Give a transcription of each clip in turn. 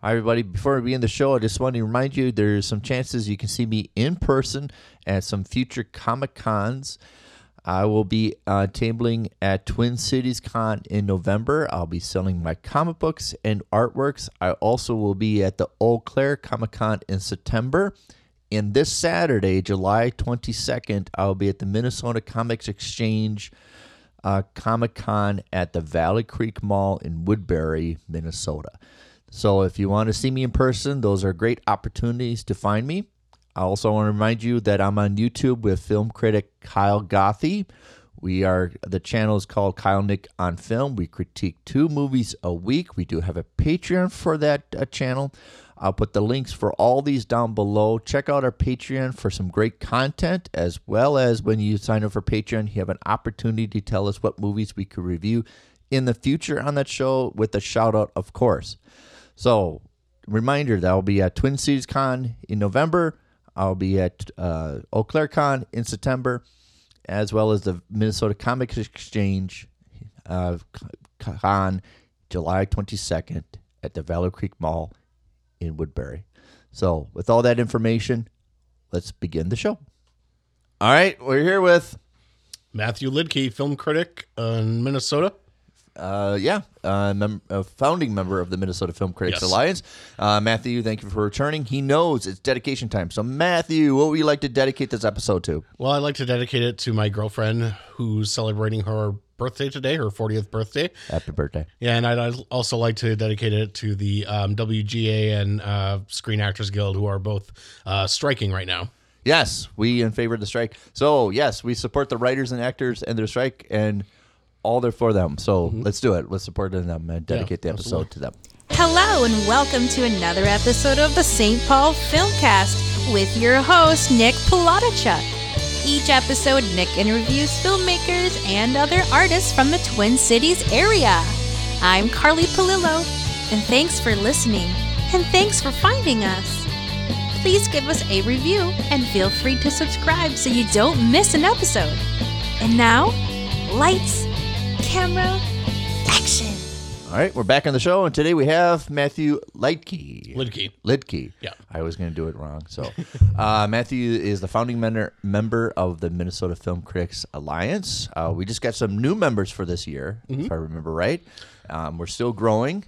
Hi, everybody. Before we begin the show, I just want to remind you there's some chances you can see me in person at some future Comic Cons. I will be uh, tabling at Twin Cities Con in November. I'll be selling my comic books and artworks. I also will be at the Eau Claire Comic Con in September. And this Saturday, July 22nd, I'll be at the Minnesota Comics Exchange uh, Comic Con at the Valley Creek Mall in Woodbury, Minnesota. So if you want to see me in person, those are great opportunities to find me. I also want to remind you that I'm on YouTube with film critic Kyle Gothy. We are the channel is called Kyle Nick on Film. We critique two movies a week. We do have a Patreon for that uh, channel. I'll put the links for all these down below. Check out our Patreon for some great content, as well as when you sign up for Patreon, you have an opportunity to tell us what movies we could review in the future on that show with a shout out, of course. So, reminder that I'll be at Twin Cities Con in November. I'll be at uh, Eau Claire Con in September, as well as the Minnesota Comics Exchange uh, Con July 22nd at the Valley Creek Mall in Woodbury. So, with all that information, let's begin the show. All right, we're here with Matthew Liedke, film critic in Minnesota. Uh, yeah, uh, mem- a founding member of the Minnesota Film Critics Yes. Alliance. Uh, Matthew, thank you for returning. He knows it's dedication time. So, Matthew, what would you like to dedicate this episode to? Well, I'd like to dedicate it to my girlfriend who's celebrating her birthday today, her 40th birthday. Happy birthday. Yeah, and I'd also like to dedicate it to the um, WGA and uh, Screen Actors Guild, who are both uh, striking right now. Yes, we in favor of the strike. So, yes, we support the writers and actors and their strike and all they're for them. So, mm-hmm. let's do it. Let's support them and uh, dedicate the episode to them. Hello and welcome to another episode of the St. Paul Filmcast with your host, Nick Palatichuk. Each episode, Nick interviews filmmakers and other artists from the Twin Cities area. I'm Carly Palillo, and thanks for listening, and thanks for finding us. Please give us a review and feel free to subscribe so you don't miss an episode. And now, lights, camera, action. All right, we're back on the show, and today we have Matthew Liedke. Liedke. Liedke. Yeah. I was going to do it wrong. So, uh, Matthew is the founding member member of the Minnesota Film Critics Alliance. Uh, we just got some new members for this year, if I remember right. Um, we're still growing.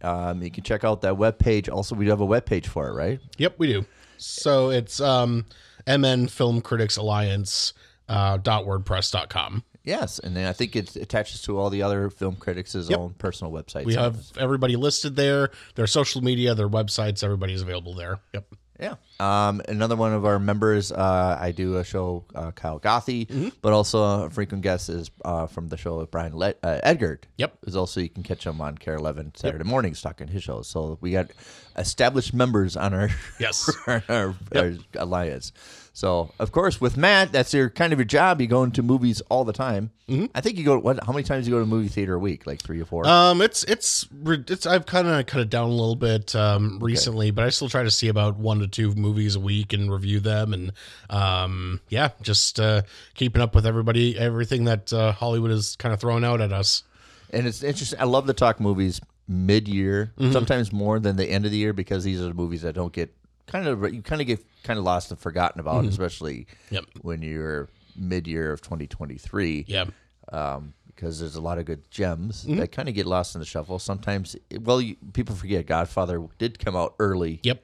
Um, you can check out that webpage. Also, we do have a webpage for it, right? Yep, we do. So it's um, MN Film Critics Alliance uh, dot wordpress.com. Yes, and then I think it attaches to all the other film critics' own personal websites. We have everybody listed there, their social media, their websites, everybody's available there. Yep. Yeah. Um, another one of our members, uh, I do a show, uh, Kyle Gothy, Mm-hmm. but also a frequent guest is uh, from the show Brian Le- uh, Edgard. Yep. Is also you can catch him on KARE Eleven Saturday mornings talking his shows. So we got established members on our Yes. our, our, our alliance. So of course with Matt, that's your kind of your job. You go into movies all the time. Mm-hmm. I think you go. What? How many times do you go to a movie theater a week? Like three or four. Um, it's it's it's I've kind of cut it down a little bit um, recently, but I still try to see about one to two movies a week and review them, and um, yeah, just uh, keeping up with everybody, everything that uh, Hollywood is kind of throwing out at us. And it's interesting. I love to talk movies mid-year, Mm-hmm. sometimes more than the end of the year, because these are the movies that don't get kind of you kind of get kind of lost and forgotten about, especially Mm-hmm. Yep. when you're mid-year of 2023. Yeah, Um, because there's a lot of good gems Mm-hmm. that kind of get lost in the shuffle. Sometimes, well, you, people forget Godfather did come out early. yep,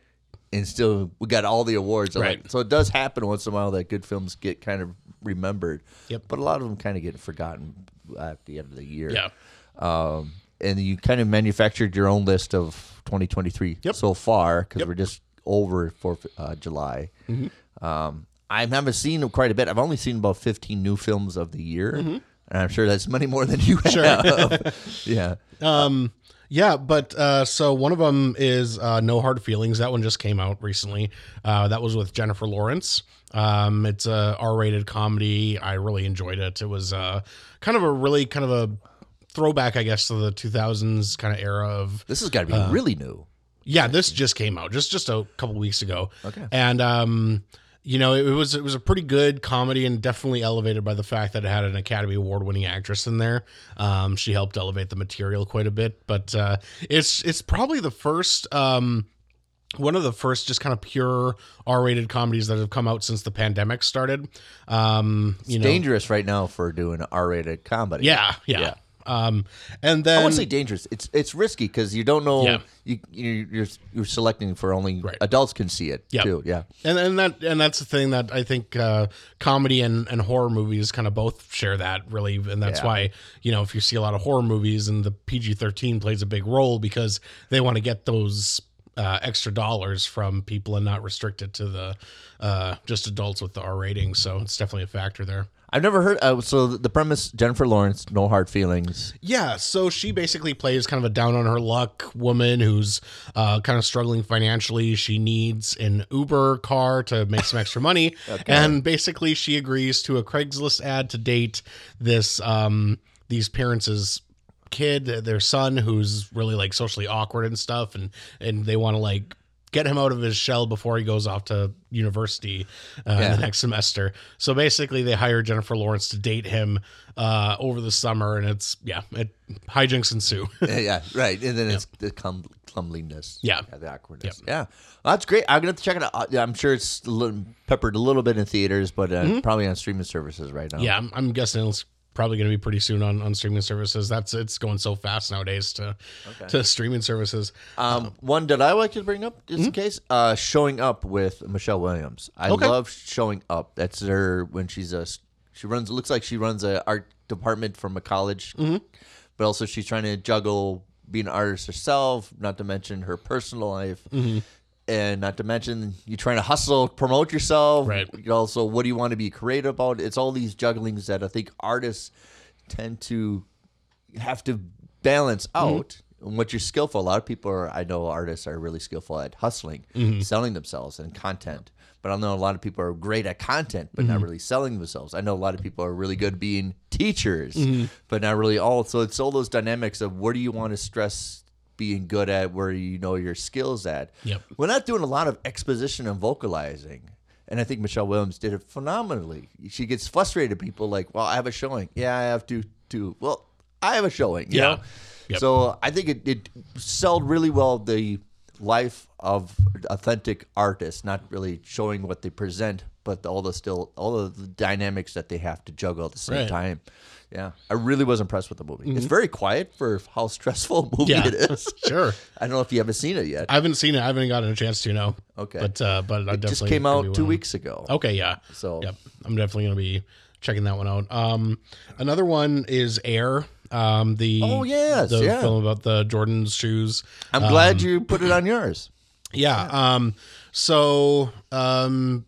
And still, we got all the awards. Right. like- so it does happen once in a while that good films get kind of remembered. Yep. But a lot of them kind of get forgotten at the end of the year yeah, um, and you kind of manufactured your own list of 2023 Yep. so far because Yep. we're just over for uh, July. Mm-hmm. Um, I haven't seen quite a bit. I've only seen about 15 new films of the year, Mm-hmm. and I'm sure that's many more than you have. yeah. Um, yeah, but uh, so one of them is uh, No Hard Feelings. That one just came out recently. Uh, that was with Jennifer Lawrence. Um, it's a R-rated comedy. I really enjoyed it. It was uh, kind of a really kind of a throwback, I guess, to the 2000s kind of era of This has got to be Uh, really new. Yeah, this just came out just just a couple weeks ago. Okay. And um you know, it, was it was a pretty good comedy and definitely elevated by the fact that it had an Academy Award winning actress in there. Um, she helped elevate the material quite a bit, but uh, it's it's probably the first. Um, one of the first just kind of pure R-rated comedies that have come out since the pandemic started. Um, you It's know, dangerous right now for doing R-rated comedy. yeah, yeah. Yeah. Um, and then I won't say dangerous. It's it's risky because you don't know. Yeah. You you- you're you're selecting for only Right. adults can see it Yep. too. Yeah. and and that and that's the thing that I think uh, comedy and, and horror movies kind of both share that really, and that's Yeah. why you know if you see a lot of horror movies and the PG thirteen plays a big role because they want to get those uh, extra dollars from people and not restrict it to the uh, just adults with the R rating. So it's definitely a factor there. I've never heard. Uh, so the premise: Jennifer Lawrence, no hard feelings. Yeah, so she basically plays kind of a down on her luck woman who's uh, kind of struggling financially. She needs an Uber car to make some extra money, and basically she agrees to a Craigslist ad to date this um, these parents' kid, their son, who's really like socially awkward and stuff, and and they want to like get him out of his shell before he goes off to university uh, Yeah. the next semester. So basically, they hire Jennifer Lawrence to date him uh, over the summer, and it's yeah, it hijinks ensue. yeah, right. And then it's the clum- clumliness. Yeah. the awkwardness. Yeah, Well, that's great. I'm gonna have to check it out. I'm sure it's a little, peppered a little bit in theaters, but uh, probably on streaming services right now. yeah, I'm, I'm guessing it's probably going to be pretty soon on, on streaming services. That's it's going so fast nowadays to to streaming services. Um, one that I like to bring up, just in case, uh, showing up with Michelle Williams. I Okay. love showing up. That's her when she's a she runs. It looks like she runs a art department from a college, but also she's trying to juggle being an artist herself. Not to mention her personal life. And not to mention you're trying to hustle, promote yourself. Right. You Also, what do you want to be creative about? It's all these jugglings that I think artists tend to have to balance mm-hmm. out and what you're skillful. A lot of people are, I know artists are really skillful at hustling, mm-hmm. selling themselves and content. But I know a lot of people are great at content, but not mm-hmm. really selling themselves. I know a lot of people are really good being teachers, but not really all. So it's all those dynamics of where do you want to stress being good at, where you know your skills at. Yep. We're not doing a lot of exposition and vocalizing. And I think Michelle Williams did it phenomenally. She gets frustrated at people like, well, I have a showing. Yeah, I have to, too. Well, I have a showing. Yeah. know? Yep. So I think it, it sold really well the life of authentic artists, not really showing what they present, but all the still all of the dynamics that they have to juggle at the same Right. time. Yeah, I really was impressed with the movie. It's very quiet for how stressful a movie Yeah. it is. Sure. I don't know if you haven't seen it yet. I haven't seen it. I haven't gotten a chance to know. Okay. but uh, but I it definitely just came out two weeks ago. Okay, yeah. So Yep, I'm definitely going to be checking that one out. Um, another one is Air. Um, the Oh, yes, the yeah. film about the Jordan's shoes. I'm glad you put it on yours. Yeah. Um. So, um,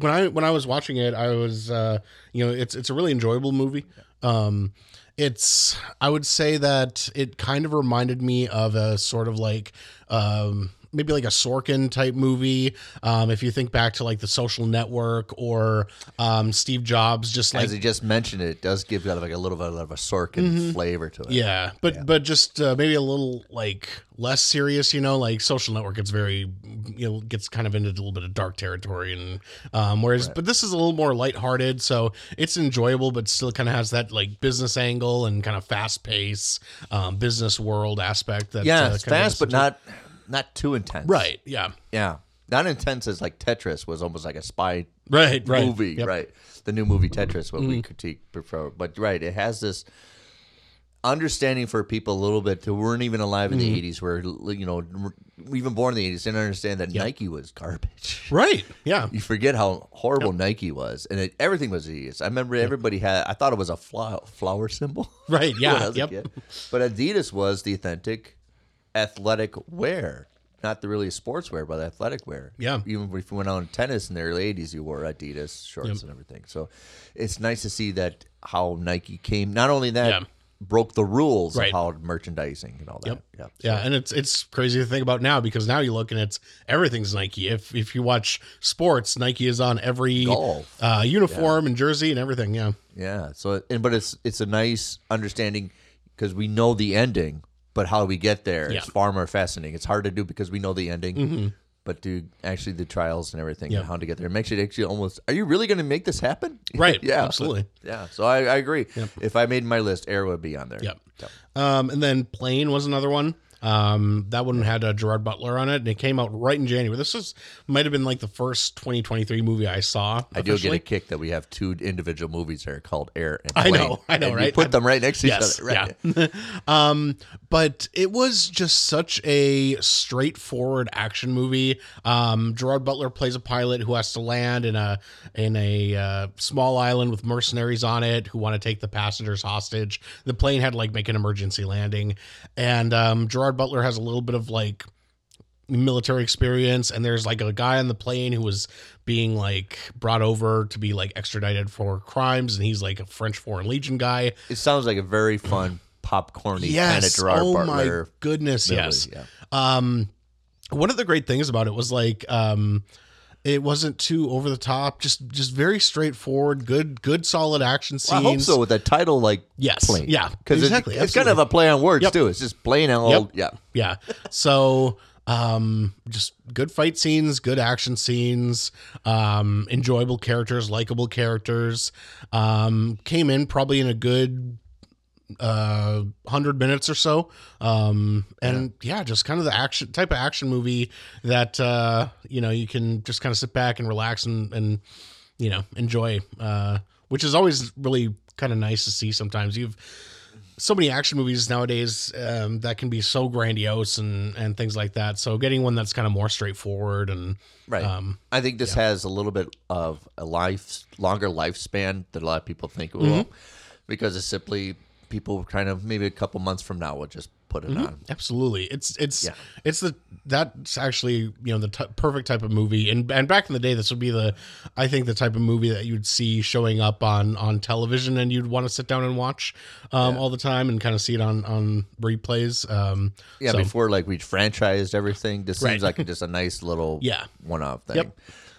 when I when I was watching it, I was, uh, you know, it's it's a really enjoyable movie. Um, it's I would say that it kind of reminded me of a sort of like, um. Maybe like a Sorkin type movie. Um, if you think back to like the Social Network or um, Steve Jobs, just like As he just mentioned, it does give kind of like a little bit of a Sorkin flavor to it. Mm-hmm. Yeah, but but just uh, maybe a little like less serious, you know, like Social Network. gets very you know gets kind of into a little bit of dark territory, and um, whereas but this is a little more lighthearted, so it's enjoyable, but still kind of has that like business angle and kind of fast pace, um, business world aspect. That yeah, uh, fast, but not. into- not too intense. right. Yeah, Yeah, not intense as like Tetris was almost like a spy right, right. movie, Yep. Mm-hmm. right? The new movie Tetris, what we critique before, but right, it has this understanding for people a little bit who weren't even alive in Mm-hmm. the '80s, where you know, even born in the '80s, didn't understand that Nike was garbage. Right. Yeah. You forget how horrible Nike was, and it, everything was hideous. I remember everybody had. I thought it was a flower, flower symbol. Right. Yeah. Yep. But Adidas was the authentic athletic wear, not the really sportswear, but athletic wear. Yeah. Even if you went on tennis in the early '80s, you wore Adidas shorts and everything. So it's nice to see that how Nike came. Not only that. Yeah. Broke the rules Right. of how merchandising and all that. Yep. Yeah. Yeah, and it's it's crazy to think about now because now you look and it's everything's Nike. If if you watch sports, Nike is on every uh, uniform and jersey and everything. Yeah, Yeah. So, and but it's it's a nice understanding because we know the ending, but how do we get there Yeah. is far more fascinating. It's hard to do because we know the ending, but but do actually the trials and everything Yep. and how to get there. It makes it actually almost. Are you really going to make this happen? Right, yeah. absolutely. Yeah. So I, I agree. If I made my list, Air would be on there. Yep. Um, and then Plane was another one. Um, that one had uh, Gerard Butler on it, and it came out right in January. This was might have been like the first 2023 movie I saw. I do get a kick that we have two individual movies there called Air and I Plane. know, I know, And You right? put them right next to Yes, each other. Right. yeah. um, but it was just such a straightforward action movie. Um, Gerard Butler plays a pilot who has to land in a in a uh, small island with mercenaries on it who want to take the passengers hostage. The plane had to like make an emergency landing, and um, Gerard Butler has a little bit of like military experience and there's like a guy on the plane who was being like brought over to be like extradited for crimes and he's like a French Foreign Legion guy It sounds like a very fun popcorny kind of Gerard oh Butler. my goodness, movie, yes. yeah. Um, one of the great things about it was like, um, it wasn't too over the top, just just very straightforward, good, good, solid action scenes. Well, I hope so with that title, like Yes. plane. Yeah, because exactly, it's, it's kind of a play on words Yep. too. It's just plain old. Yep. Yeah, Yeah. So, um, just good fight scenes, good action scenes, um, enjoyable characters, likable characters. Um, came in probably in a good uh 100 minutes or so um and yeah. just kind of the action type of action movie that uh you know you can just kind of sit back and relax and and you know enjoy uh which is always really kind of nice to see sometimes you've so many action movies nowadays um, that can be so grandiose and and things like that. So getting one that's kind of more straightforward and right. um, I think this has a little bit of a life longer lifespan than a lot of people think it will, Mm-hmm. because it's simply people kind of maybe a couple months from now will just put it on. absolutely, it's it's Yeah. it's the that's actually you know the t- perfect type of movie. And and back in the day, this would be the I think the type of movie that you'd see showing up on on television and you'd want to sit down and watch um, all the time and kind of see it on on replays. Um, Yeah, so- before like we franchised everything, this Right. seems like just a nice little Yeah. one-off thing. Yep.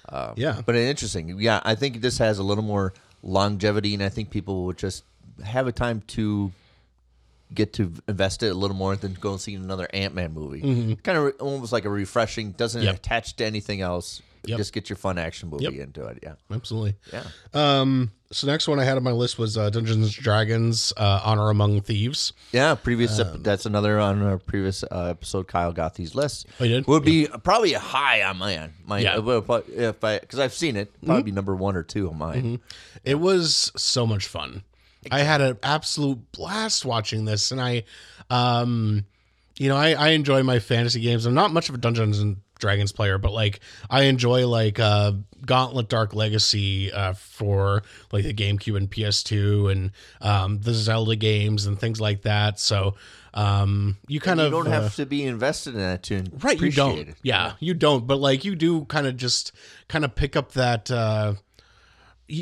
Um, Yeah. but interesting. Yeah, I think this has a little more longevity, and I think people will just have a time to get to invest it a little more than go and see another Ant Man movie. Kind of almost like a refreshing, doesn't Mm-hmm. Yep. attach to anything else. Yep. Just get your fun action movie Yep. into it. Yeah, absolutely. yeah. Um, so next one I had on my list was uh, Dungeons and Dragons: uh, Honor Among Thieves. Yeah, previous. ep- Um, that's another on our previous uh, episode. Kyle got these lists. Oh, you did? Would be probably a high on mine. Mine, Yeah. Mm-hmm. uh, if I because I've seen it, probably be number one or two on mine. It was so much fun. I had an absolute blast watching this, and I, um, you know, I, I enjoy my fantasy games. I'm not much of a Dungeons and Dragons player, but like I enjoy like uh, Gauntlet Dark Legacy uh, for like the GameCube and PS2, and um, the Zelda games and things like that. So um, you kind You of don't uh, have to be invested in that to right you appreciate don't it. yeah you don't but like you do kind of just kind of pick up that uh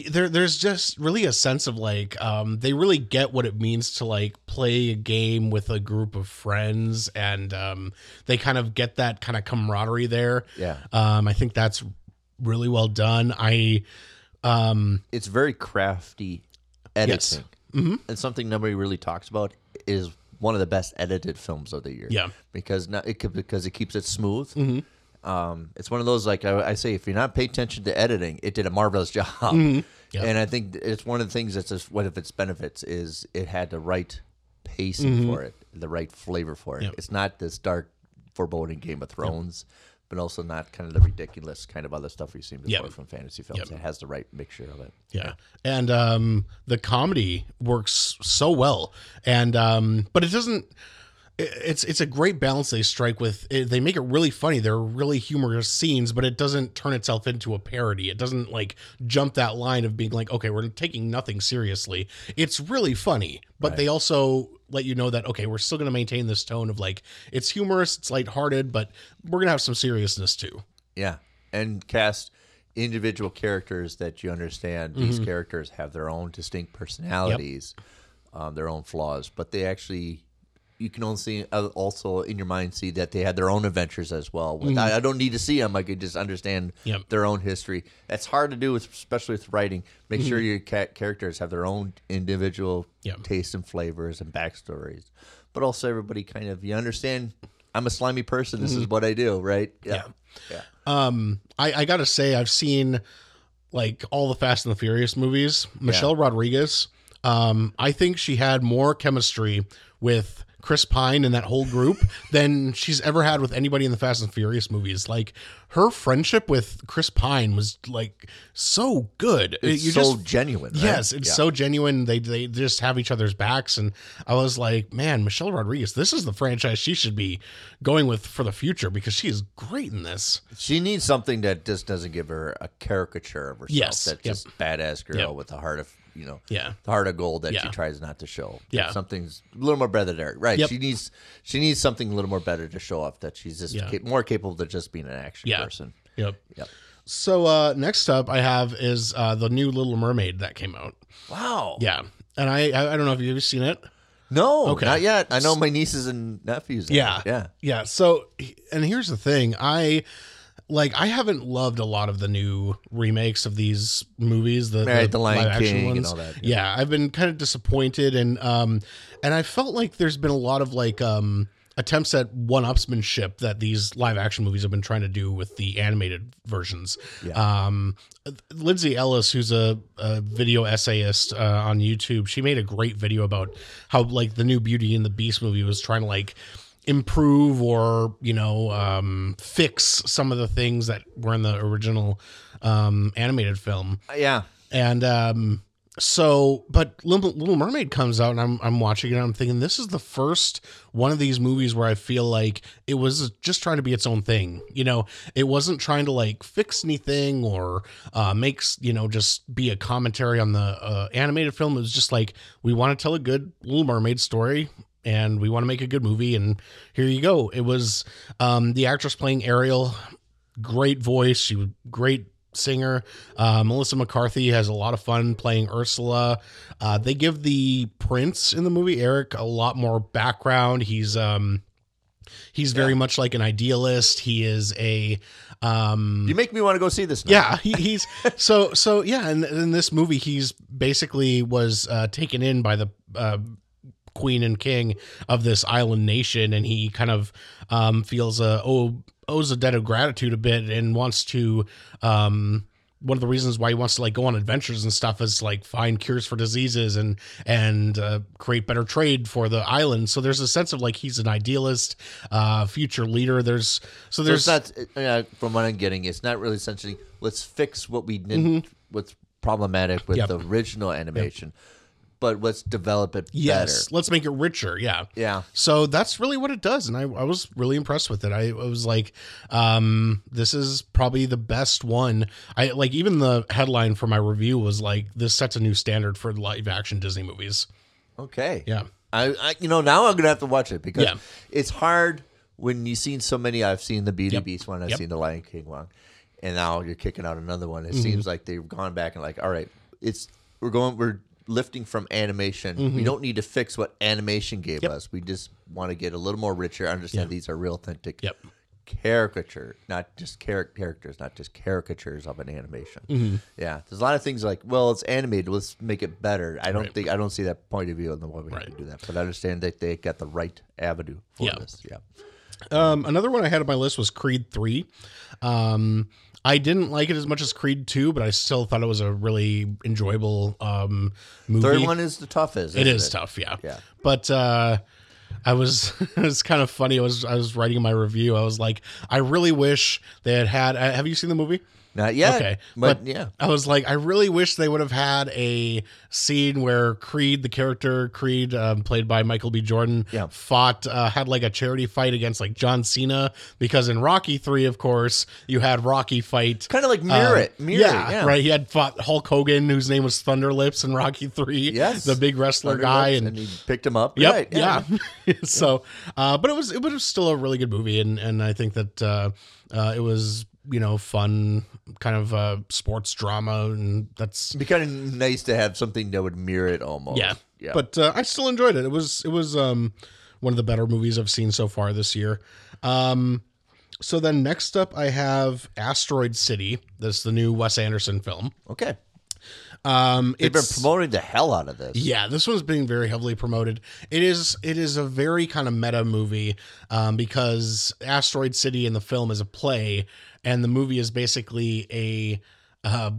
there there's just really a sense of like um they really get what it means to like play a game with a group of friends and um they kind of get that kind of camaraderie there Yeah. um i think that's really well done i um It's very crafty editing. Mm-hmm. And something nobody really talks about is one of the best edited films of the year. Yeah. because not, it could, because it keeps it smooth. Mm-hmm. Um, it's one of those like I, I say, if you're not paying attention to editing, it did a marvelous job. Mm-hmm. Yeah. And I think it's one of the things that's just one of its benefits is it had the right pacing Mm-hmm. for it, the right flavor for it. Yep. It's not this dark, foreboding Game of Thrones. But also not kind of the ridiculous kind of other stuff we've seen before Yep. from fantasy films. Yep. It has the right mixture of it. Yeah. And um the comedy works so well. And um but it doesn't it's it's a great balance they strike with they make it really funny There are really humorous scenes but it doesn't turn itself into a parody it doesn't like jump that line of being like okay we're taking nothing seriously it's really funny but they also let you know that okay we're still going to maintain this tone of like it's humorous it's lighthearted but we're going to have some seriousness too Yeah, and cast individual characters that you understand. These Mm-hmm. characters have their own distinct personalities, um, their own flaws, but they actually. You can only see, uh, also in your mind see that they had their own adventures as well. With- I, I don't need to see them; I can just understand Mm-hmm. Yep. their own history. That's hard to do, with, especially with writing. Make Mm-hmm. sure your ca- characters have their own individual Yep. tastes and flavors and backstories, but also everybody kind of you understand. I'm a slimy person. This is what I do, right? Yeah. Yeah. Um, I, I gotta say, I've seen like all the Fast and the Furious movies. Michelle Rodriguez, um, I think she had more chemistry with Chris Pine and that whole group than she's ever had with anybody in the Fast and Furious movies. Like her friendship with Chris Pine was like so good. It's You so just- genuine. Right? Yes, it's Yeah. so genuine. They they just have each other's backs, and I was like, man, Michelle Rodriguez, this is the franchise she should be going with for the future because she is great in this. She needs something that just doesn't give her a caricature of herself. Yes. That Yep. just badass girl Yep. with a heart of you know, Yeah. the heart of gold that she tries not to show. Yeah. something's a little more better there. Right. Yep. She needs she needs something a little more better to show off that she's just Yeah. more capable than just being an action Yeah. person. Yep. Yep. So uh, next up, I have is uh, the new Little Mermaid that came out. Wow. Yeah, and I I, I don't know if you've seen it. No, Okay. not yet. I know my nieces and nephews. Yeah. Yeah. Yeah. So, and here's the thing, I like I haven't loved a lot of the new remakes of these movies, the, Right, The Lion live-action King and all that, Yeah. I've been kind of disappointed, and um, and I felt like there's been a lot of like um attempts at one-upsmanship that these live-action movies have been trying to do with the animated versions. Um, Lindsay Ellis, who's a, a video essayist uh, on YouTube, she made a great video about how like the new Beauty and the Beast movie was trying to like improve or you know um, fix some of the things that were in the original um, animated film. Yeah. And um, so, but Little, Little Mermaid comes out, and I'm I'm watching it. and I'm thinking this is the first one of these movies where I feel like it was just trying to be its own thing. You know, it wasn't trying to like fix anything or uh, makes you know just be a commentary on the uh, animated film. It was just like we want to tell a good Little Mermaid story. And we want to make a good movie, and here you go. It was um, the actress playing Ariel, great voice. She was great singer. Uh, Melissa McCarthy has a lot of fun playing Ursula. Uh, they give the prince in the movie Eric a lot more background. He's um he's very much like an idealist. He is a um You make me want to go see this now. yeah, he, he's so so yeah. In, in this movie, he's basically was uh, taken in by the uh, queen and king of this island nation, and he kind of um, feels a oh owes a debt of gratitude a bit, and wants to. Um, one of the reasons why he wants to like go on adventures and stuff is like find cures for diseases and and uh, create better trade for the island. So there's a sense of like he's an idealist, uh, future leader. There's so So there's it's not, uh, from what I'm getting, it's not really essentially let's fix what we didn't what's problematic with Mm-hmm. Yep. the original animation, but let's develop it yes, better. let's make it richer. Yeah, Yeah. So that's really what it does, and I, I was really impressed with it. I, I was like, um, this is probably the best one. I like even the headline for my review was like, this sets a new standard for live action Disney movies. Okay. Yeah. I, I you know now I'm gonna have to watch it because Yeah. it's hard when you've seen so many. I've seen the Beauty Yep. Beast one. I've Yep. seen the Lion King one, and now you're kicking out another one. Mm-hmm. It seems like they've gone back and like, all right, it's we're going we're lifting from animation. We don't need to fix what animation gave Mm-hmm. Yep. us. We just want to get a little more richer. I Understand these are real authentic. Yep. Caricature, not just char- characters, not just caricatures of an animation. Mm-hmm. Yeah, there's a lot of things like, well, it's animated. Let's make it better. I don't Right. think I don't see that point of view in the way we Right. to do that, but I understand that they got the right avenue for Yeah. this. Yeah, Um, another one I had on my list was Creed Three. Um, I didn't like it as much as Creed Two, but I still thought it was a really enjoyable um, movie. third one is the toughest. It is tough, yeah. Yeah. But uh I was it was kind of funny. I was I was writing my review. I was like, I really wish they had had. uh, Have you seen the movie? Not yet. Okay, but, but yeah, I was like, I really wish they would have had a scene where Creed, the character Creed, um, played by Michael B. Jordan, Yeah. fought uh, had like a charity fight against like John Cena because in Rocky Three, of course, you had Rocky fight. kind of like mirror uh, it. Mirror yeah. Yeah, right. He had fought Hulk Hogan, whose name was Thunder Lips in Rocky Three. Yes, the big wrestler guy, and and he picked him up. Yep. Right, Yeah. so, uh, but it was it was still a really good movie, and and I think that uh, uh, it was you know fun kind of uh, sports drama, and that's It'd be kind of nice to have something that would mirror it almost. yeah. yeah. But uh, I still enjoyed it. It was it was um, one of the better movies I've seen so far this year. Um, so then next up, I have Asteroid City. That's the new Wes Anderson film. okay, Um, They've been promoting the hell out of this. yeah, this one's being very heavily promoted. It is it is a very kind of meta movie um, because Asteroid City in the film is a play, and the movie is basically a uh,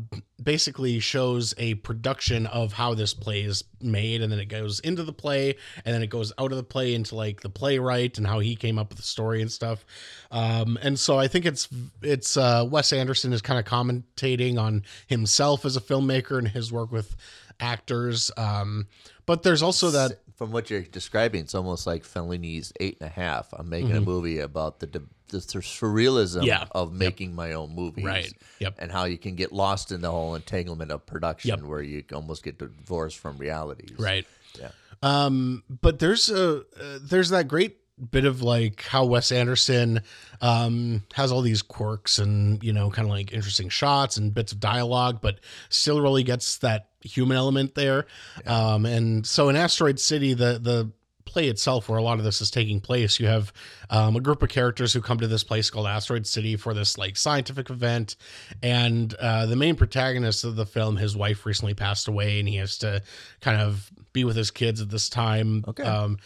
basically shows a production of how this play is made, and then it goes into the play, and then it goes out of the play into like the playwright and how he came up with the story and stuff. Um, and so I think it's it's uh, Wes Anderson is kind of commentating on himself as a filmmaker and his work with actors. Um, but there's also that From what you're describing, it's almost like Fellini's Eight and a Half. I'm making a movie about the, the, the surrealism Mm-hmm. Yeah. of making my own movies. Right. Yep. And how you can get lost in the whole entanglement of production Yep. where you almost get divorced from reality, right. Yeah. Um, but there's a uh, there's that great bit of like how Wes Anderson um has all these quirks and you know kind of like interesting shots and bits of dialogue, but still really gets that human element there. Um, and so in Asteroid City, the the play itself where a lot of this is taking place you have um, a group of characters who come to this place called asteroid city for this like scientific event and uh, the main protagonist of the film his wife recently passed away and he has to kind of be with his kids at this time Okay. um,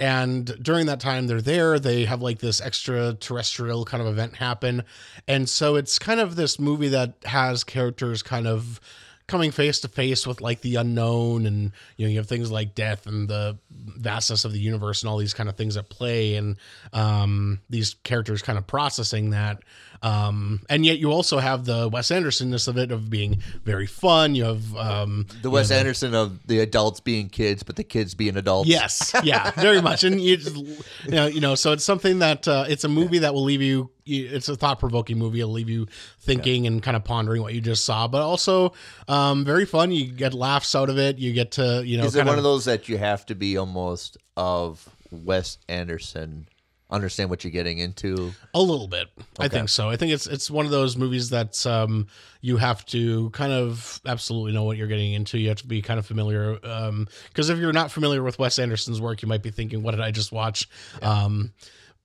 and during that time they're there they have like this extraterrestrial kind of event happen. And so it's kind of this movie that has characters kind of coming face to face with like the unknown and you know you have things like death and the vastness of the universe and all these kind of things at play and um these characters kind of processing that um and yet you also have the Wes Andersonness of it of being very fun you have um The Wes Anderson of the adults being kids, but the kids being adults. Yes, yeah, very much, and you, just, you know, you know, so it's something that uh, it's a movie that will leave you. It's a thought provoking movie. It'll leave you thinking and kind of pondering what you just saw, but also um, very fun. You get laughs out of it. You get to you know, Is it one of those that you have to be almost of Wes Anderson, understand what you're getting into? A little bit. I think so. I think it's it's one of those movies that's um you have to kind of absolutely know what you're getting into. You have to be kind of familiar um because if you're not familiar with Wes Anderson's work, you might be thinking, what did I just watch? Um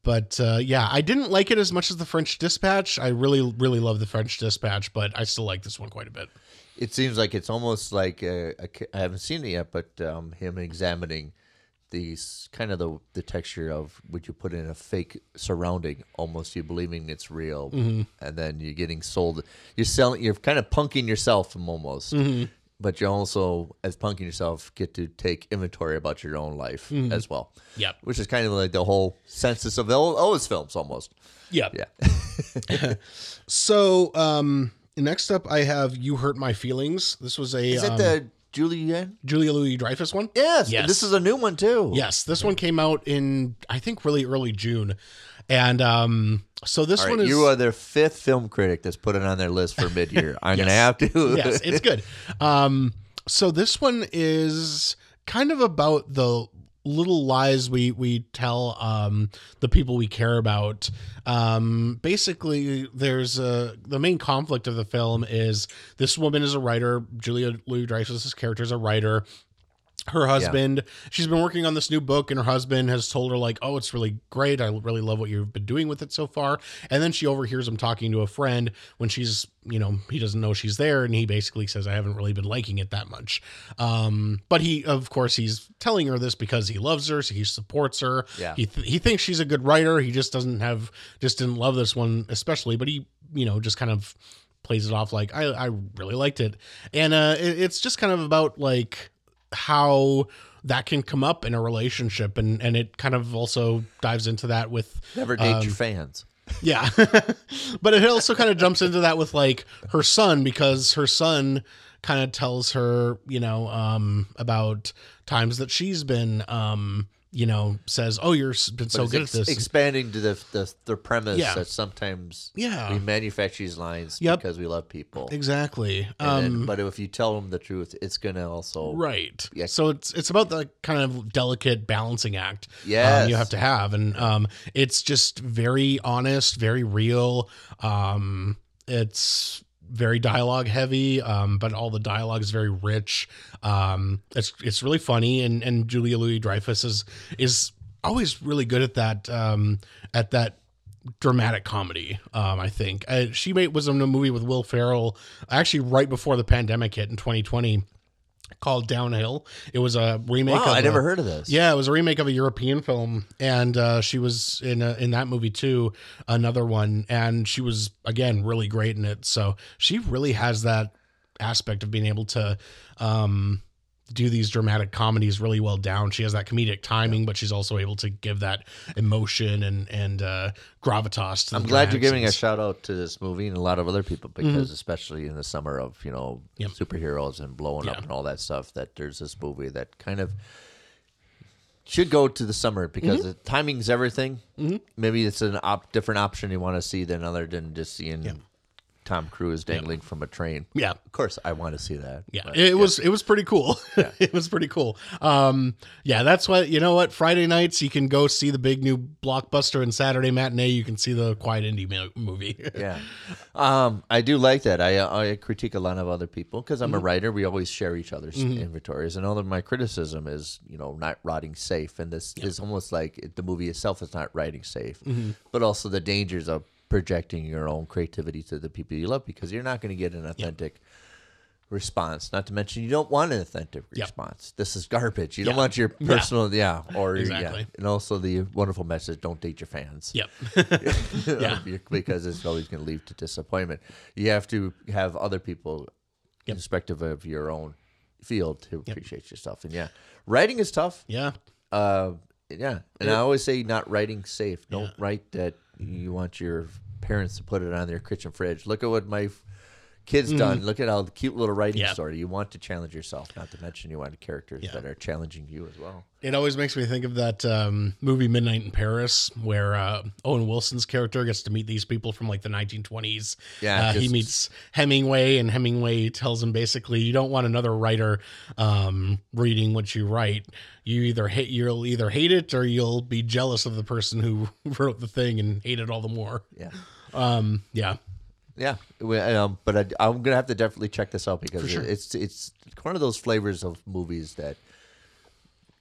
but uh, yeah, I didn't like it as much as the French Dispatch. I really, really love the French Dispatch, but I still like this one quite a bit. It seems like it's almost like a, a I haven't seen it yet, but um, him examining these kind of the the texture of would you put in a fake surrounding, almost you believing it's real, Mm-hmm. and then you're getting sold. You're selling. You're kind of punking yourself almost. Mm-hmm. But you also, as punking yourself, get to take inventory about your own life Mm-hmm. as well. Yep. Which is kind of like the whole census of all, all his films almost. Yep. Yeah. So um, next up, I have "You Hurt My Feelings." This was a Is it um, the Julianne? Julia Louis Dreyfus one. Yes. Yes. This is a new one too. Yes, this one came out in I think really early June, and um, so this right, one is you are their fifth film critic that's put it on their list for mid-year. I'm gonna have to. yes, it's good. Um, so this one is kind of about the little lies we we tell um the people we care about um basically there's a the main conflict of the film is this woman is a writer julia louis dreyfus's character is a writer her husband she's been working on this new book and her husband has told her like oh it's really great. I really love what you've been doing with it so far. And then she overhears him talking to a friend when she's you know he doesn't know she's there and he basically says i haven't really been liking it that much. Um but he of course he's telling her this because he loves her so he supports her. Yeah. he, th- he thinks she's a good writer. He just doesn't have just didn't love this one especially but he you know just kind of plays it off like i, I really liked it. And uh it, it's just kind of about like how that can come up in a relationship and and it kind of also dives into that with Never date Um, your fans. yeah but it also kind of jumps into that with like her son because her son kind of tells her you know um about times that she's been um you know says oh you're been so good it's at this expanding to the the, the premise Yeah. that sometimes Yeah. we manufacture these lines Yep. because we love people. exactly And um then, but if you tell them the truth, it's gonna also Right. Yeah. So it's it's about the kind of delicate balancing act um, you have to have, and um, it's just very honest, very real. Um, it's very dialogue heavy, um, but all the dialogue is very rich. Um, it's it's really funny, and and Julia Louis Dreyfus is is always really good at that um, at that dramatic comedy. Um, I think uh, she made was in a movie with Will Ferrell actually right before the pandemic hit in 2020 called Downhill. It was a remake. Wow, of I never a- heard of this. Yeah, it was a remake of a European film, and uh, she was in a, in that movie too. Another one, and she was again really great in it. So she really has that aspect of being able to um, do these dramatic comedies really well down. She has that comedic timing, but she's also able to give that emotion and and uh, gravitas. To the movie. I'm glad you're dramatic giving a shout out to this movie and a lot of other people because, especially in the summer of you know Mm-hmm. Yep. superheroes and blowing up and all that stuff, that there's this movie that kind of should go to the summer because Mm-hmm. the timing's everything. Maybe it's an op- different option you want to see than other than just seeing Tom Cruise dangling from a train. Yeah. Of course, I want to see that. Yeah, but- it was it was pretty cool. it was pretty cool. Um, yeah, that's what you know. What Friday nights you can go see the big new blockbuster, and Saturday matinee you can see the quiet indie mo- movie. yeah. Um, I do like that. I I critique a lot of other people because Mm-hmm. I'm a writer. We always share each other's inventories, and all of my criticism is you know not writing safe, and this is almost like it- the movie itself is not writing safe, Mm-hmm. but also the dangers of projecting your own creativity to the people you love because you're not going to get an authentic. Response. Not to mention, you don't want an authentic Yep. response. This is garbage. You don't want your personal, yeah, or Exactly. yeah, and also the wonderful message: don't date your fans. Yep. yeah. because it's always going to lead to disappointment. You have to have other people, perspective of your own field, to appreciate yourself. And yeah, writing is tough. yeah. Uh, yeah, and I always say not writing safe. Don't write that you want your parents to put it on their kitchen fridge. Look at what my kid's done. Look at how the cute little writing Mm-hmm. Yeah. story. You want to challenge yourself, not to mention you want characters that are challenging you as well. It always makes me think of that um, movie Midnight in Paris, where uh, Owen Wilson's character gets to meet these people from like the 1920s. Yeah, uh, he meets Hemingway, and Hemingway tells him basically, "You don't want another writer um, reading what you write. You either hate, you'll either hate it, or you'll be jealous of the person who wrote the thing and hate it all the more." Yeah. Um, yeah, Yeah, we- um, but I, I'm gonna have to definitely check this out because sure. it's it's one of those flavors of movies that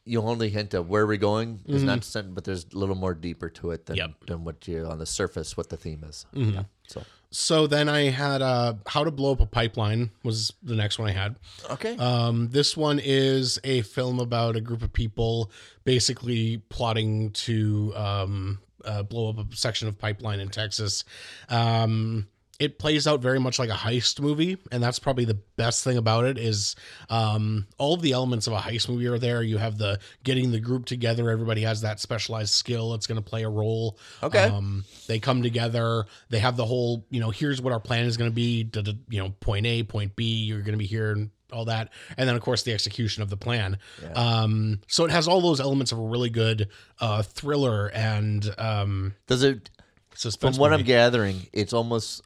you only hint of where we're going is not sent, but there's a little more deeper to it than Mm-hmm. Yep. Mm-hmm. than what you on the surface what the theme is. Yeah. So So then I had uh, How to Blow Up a Pipeline was the next one I had. okay, Um, this one is a film about a group of people basically plotting to um, uh, blow up a section of pipeline in Texas. Um, it plays out very much like a heist movie, and that's probably the best thing about it. Is um, all of the elements of a heist movie are there. You have the getting the group together. Everybody has that specialized skill. It's going to play a role. Okay. Um, they come together. They have the whole, you know, here's what our plan is going to be. da- da- You know, point A, point B. You're going to be here and all that, and then of course the execution of the plan. Um, so it has all those elements of a really good uh, thriller and um, does it? From what I'm gathering, it's almost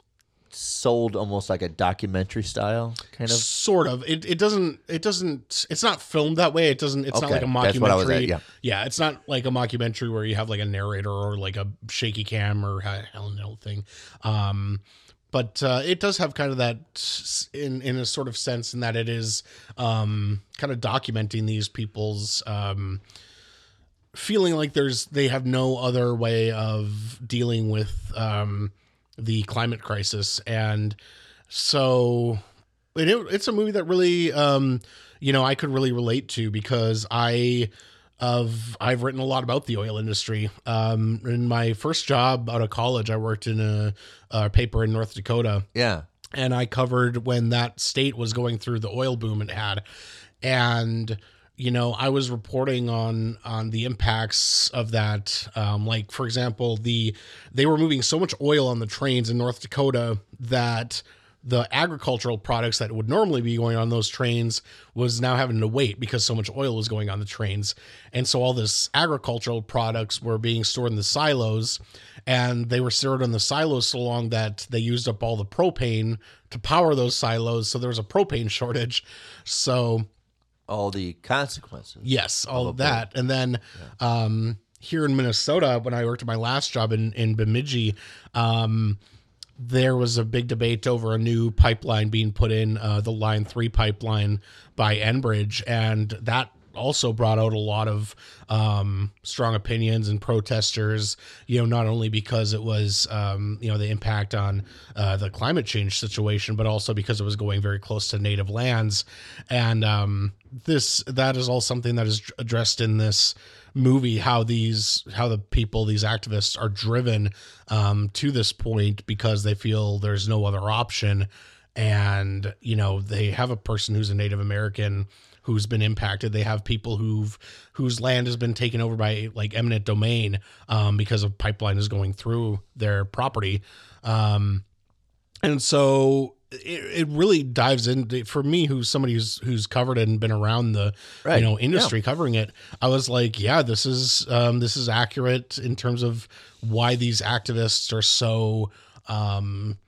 sold almost like a documentary style kind of. sort of. It, it doesn't it doesn't it's not filmed that way. It doesn't it's not like a mockumentary that's what I was at, yeah. it's not like a mockumentary where you have like a narrator or like a shaky cam or hell no thing. Um but uh, it does have kind of that in in a sort of sense in that it is um kind of documenting these people's um feeling like there's they have no other way of dealing with um the climate crisis. And so and it, it's a movie that really um you know i could really relate to because i of i've written a lot about the oil industry. Um in my first job out of college i worked in a, a paper in north dakota. Yeah. and I covered when that state was going through the oil boom it had, and you know I was reporting on on the impacts of that. Um, like for example, the they were moving so much oil on the trains in North Dakota that the agricultural products that would normally be going on those trains was now having to wait because so much oil was going on the trains and so all this agricultural products were being stored in the silos and they were stored in the silos so long that they used up all the propane to power those silos so there was a propane shortage so All the consequences. Yes, all of that. And then um, here in Minnesota, when I worked at my last job in, in Bemidji, um, there was a big debate over a new pipeline being put in, uh, the Line 3 pipeline by Enbridge. And that also brought out a lot of um, strong opinions and protesters. You know, not only because it was um, you know the impact on uh, the climate change situation, but also because it was going very close to native lands, and um, this that is all something that is addressed in this movie how these how the people these activists are driven um, to this point because they feel there's no other option and you know they have a person who's a native american who's been impacted. They have people who've whose land has been taken over by like eminent domain um, because a pipeline is going through their property. Um, and so it, it really dives into for me who's somebody who's who's covered it and been around the Right. you know industry covering it i was like yeah this is um this is accurate in terms of why these activists are so um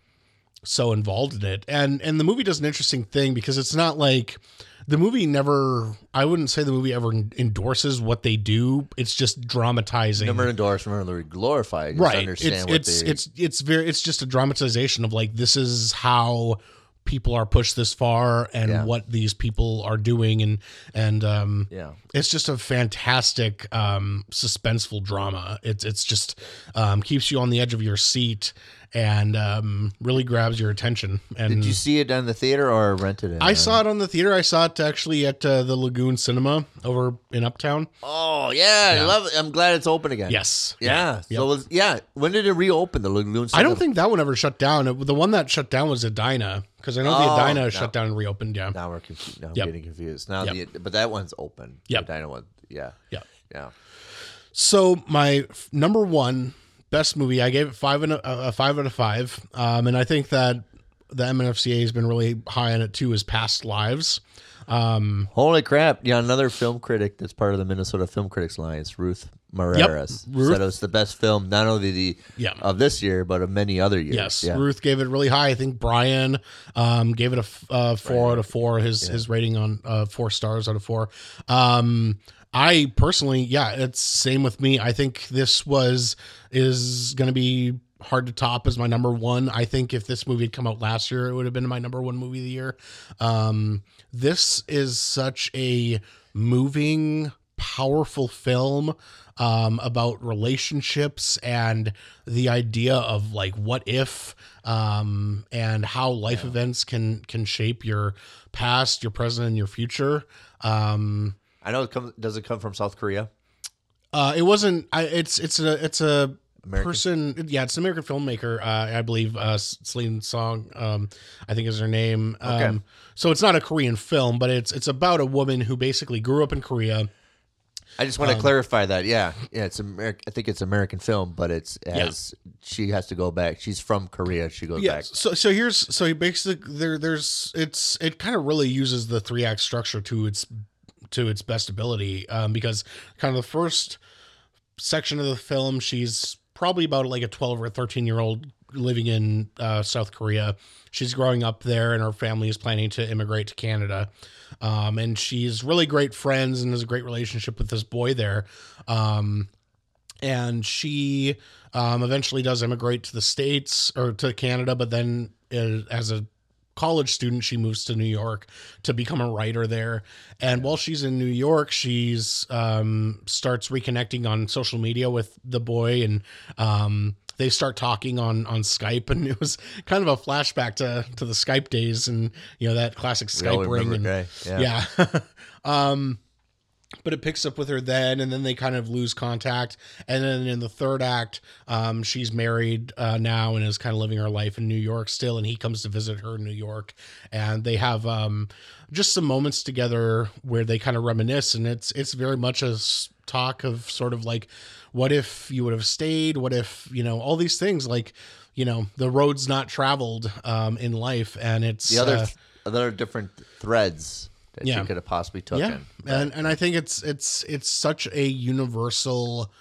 so involved in it. And and the movie does an interesting thing because it's not like the movie never i wouldn't say the movie ever endorses what they do it's just dramatizing Never endorsed, never glorified. Just right Understand it's what it's they, it's it's very it's just a dramatization of like this is how people are pushed this far and Yeah. what these people are doing and and um yeah. it's just a fantastic um suspenseful drama it's it's just um keeps you on the edge of your seat and um really grabs your attention and Did you see it in the theater or rented it? I saw it on the theater. I saw it actually at uh, the Lagoon Cinema over in Uptown. Oh yeah, I love it. I'm glad it's open again. Yes. Yeah. Yep. So was, yeah. When did it reopen? The Lagoon. I don't think that one ever shut down. It- the one that shut down was Edina because I know the Oh, Edina no. shut down and reopened. Yeah. Now we're confused. Now I'm getting confused. Now Yep. the but that one's open. Yeah. The Dino one. Yeah. Yeah. Yeah. So my f- number one best movie, I gave it five and a, a five out of five, um, and I think that the MNFCA has been really high on it too. Is Past Lives. Um, Holy crap! Yeah, another film critic that's part of the Minnesota Film Critics Alliance, Ruth Moreras, Ruth- said it was the best film not only the Yeah. of this year but of many other years. Yes, Yeah. Ruth gave it really high. I think Brian um, gave it a uh, four out of four. His his rating on uh, four stars out of four. Um, I personally, yeah, it's same with me. I think this was is going to be hard to top as my number one. I think if this movie had come out last year, it would have been my number one movie of the year. Um, this is such a moving, powerful film um, about relationships and the idea of like what if um, and how life events can can shape your past, your present, and your future. Um, I know it comes. Does it come from South Korea? uh, it wasn't. I, it's it's a it's a American? person. Yeah, it's an American filmmaker. Uh, I believe uh, Celine Song. Um, I think is her name. Um, Okay. So it's not a Korean film, but it's it's about a woman who basically grew up in Korea. I just want Um, to clarify that. Yeah, yeah. It's American. I think it's American film, but it's as she has to go back. She's from Korea. She goes Yeah. back. So so here's so he basically there there's it's it kind of really uses the three act structure to its to its best ability um, because kind of the first section of the film she's probably about like a 12 or 13 year old living in uh, South Korea. She's growing up there and her family is planning to immigrate to Canada. Um, and she's really great friends and has a great relationship with this boy there. Um, and she um, eventually does immigrate to the states or to Canada, but then uh, as a college student, she moves to New York to become a writer there. And while she's in New York, she's um, starts reconnecting on social media with the boy, and um, they start talking on on Skype. And it was kind of a flashback to to the Skype days, and you know that classic Skype ring. And, Yeah. yeah. um, but it picks up with her then, and then they kind of lose contact. And then in the third act, um, she's married uh, now and is kind of living her life in New York still. And he comes to visit her in New York, and they have um, just some moments together where they kind of reminisce. And it's it's very much a talk of sort of like, what if you would have stayed? What if you know all these things like. You know the road's not traveled um, in life, and it's The other uh, other different threads that Yeah. you could have possibly taken. yeah, and and I think it's it's it's such a universal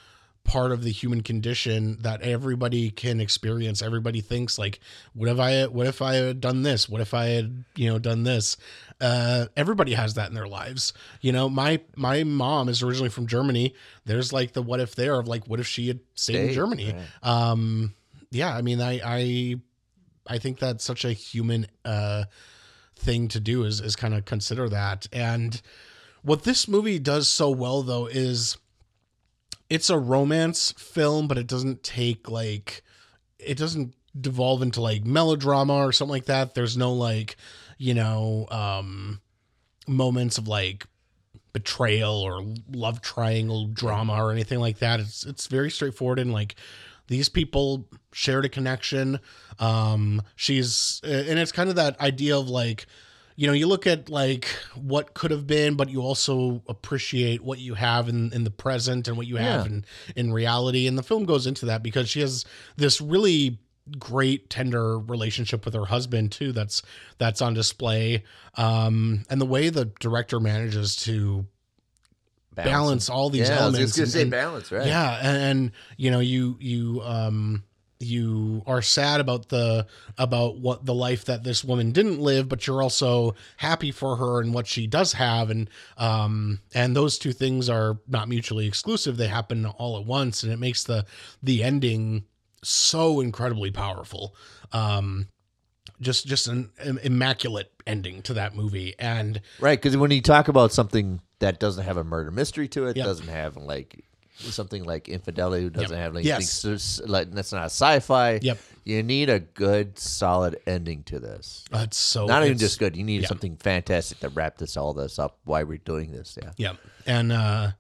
part of the human condition that everybody can experience. Everybody thinks like, what if I what if I had done this? What if I had you know done this? Uh, everybody has that in their lives. You know, my my mom is originally from Germany. There's like the what if there of like, what if she had stayed in Germany? right. Um, yeah, I mean, I I I think that's such a human uh thing to do is is kind of consider that and what this movie does so well though is it's a romance film, but it doesn't take like it doesn't devolve into like melodrama or something like that. There's no like, you know, um moments of like betrayal or love triangle drama or anything like that. It's it's very straightforward and like these people shared a connection. Um she's and it's kind of that idea of like you know, you look at like what could have been, but you also appreciate what you have in, in the present and what you have Yeah. in, in reality. And the film goes into that because she has this really great tender relationship with her husband too that's that's on display um and the way the director manages to balance all these yeah, I was elements just gonna say and- balance, right? yeah, and, and you know, you you um you are sad about the about what the life that this woman didn't live, but you're also happy for her and what she does have, and um and those two things are not mutually exclusive. They happen all at once, and it makes the the ending so incredibly powerful. Um, just just an, immaculate ending to that movie, and Right, because when you talk about something that doesn't have a murder mystery to it, Yep. doesn't have like something like infidelity, doesn't have like, Yes. like that's not sci-fi. Yep. you need a good, solid ending to this. it's so not even just good. You need yeah. something fantastic to wrap this all this up. Why we're doing this? Yeah. Yeah, and uh,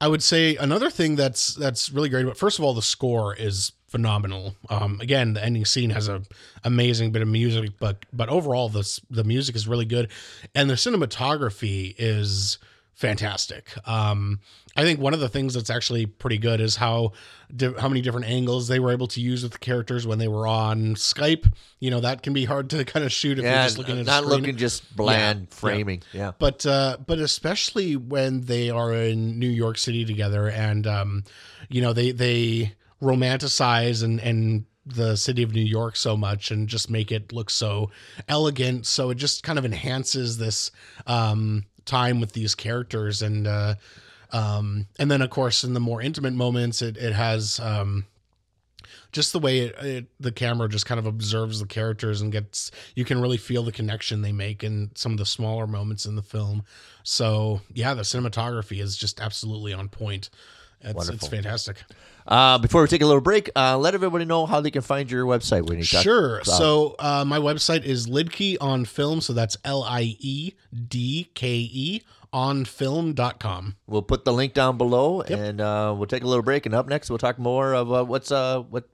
I would say another thing that's that's really great. But first of all, the score is phenomenal. Um, again, the ending scene has a amazing bit of music, but but overall, the the music is really good, and the cinematography is fantastic. Um, I think one of the things that's actually pretty good is how di- how many different angles they were able to use with the characters when they were on Skype. You know that can be hard to kind of shoot if you're just looking at a not looking just bland Yeah, yeah. framing. Yeah. but uh but especially when they are in New York City together and um you know they they romanticize and and the city of New York so much and just make it look so elegant so it just kind of enhances this um time with these characters. And uh um and then of course in the more intimate moments it it has um just the way it, it, the camera just kind of observes the characters and gets you can really feel the connection they make in some of the smaller moments in the film. So yeah the cinematography is just absolutely on point. It's, it's Wonderful. fantastic Uh, before we take a little break, uh, let everybody know how they can find your website when you talk. sure about- so uh, my website is Liedke on film so that's L I E D K E on film.com We'll put the link down below, and uh, we'll take a little break. And up next, we'll talk more of uh, what's uh, what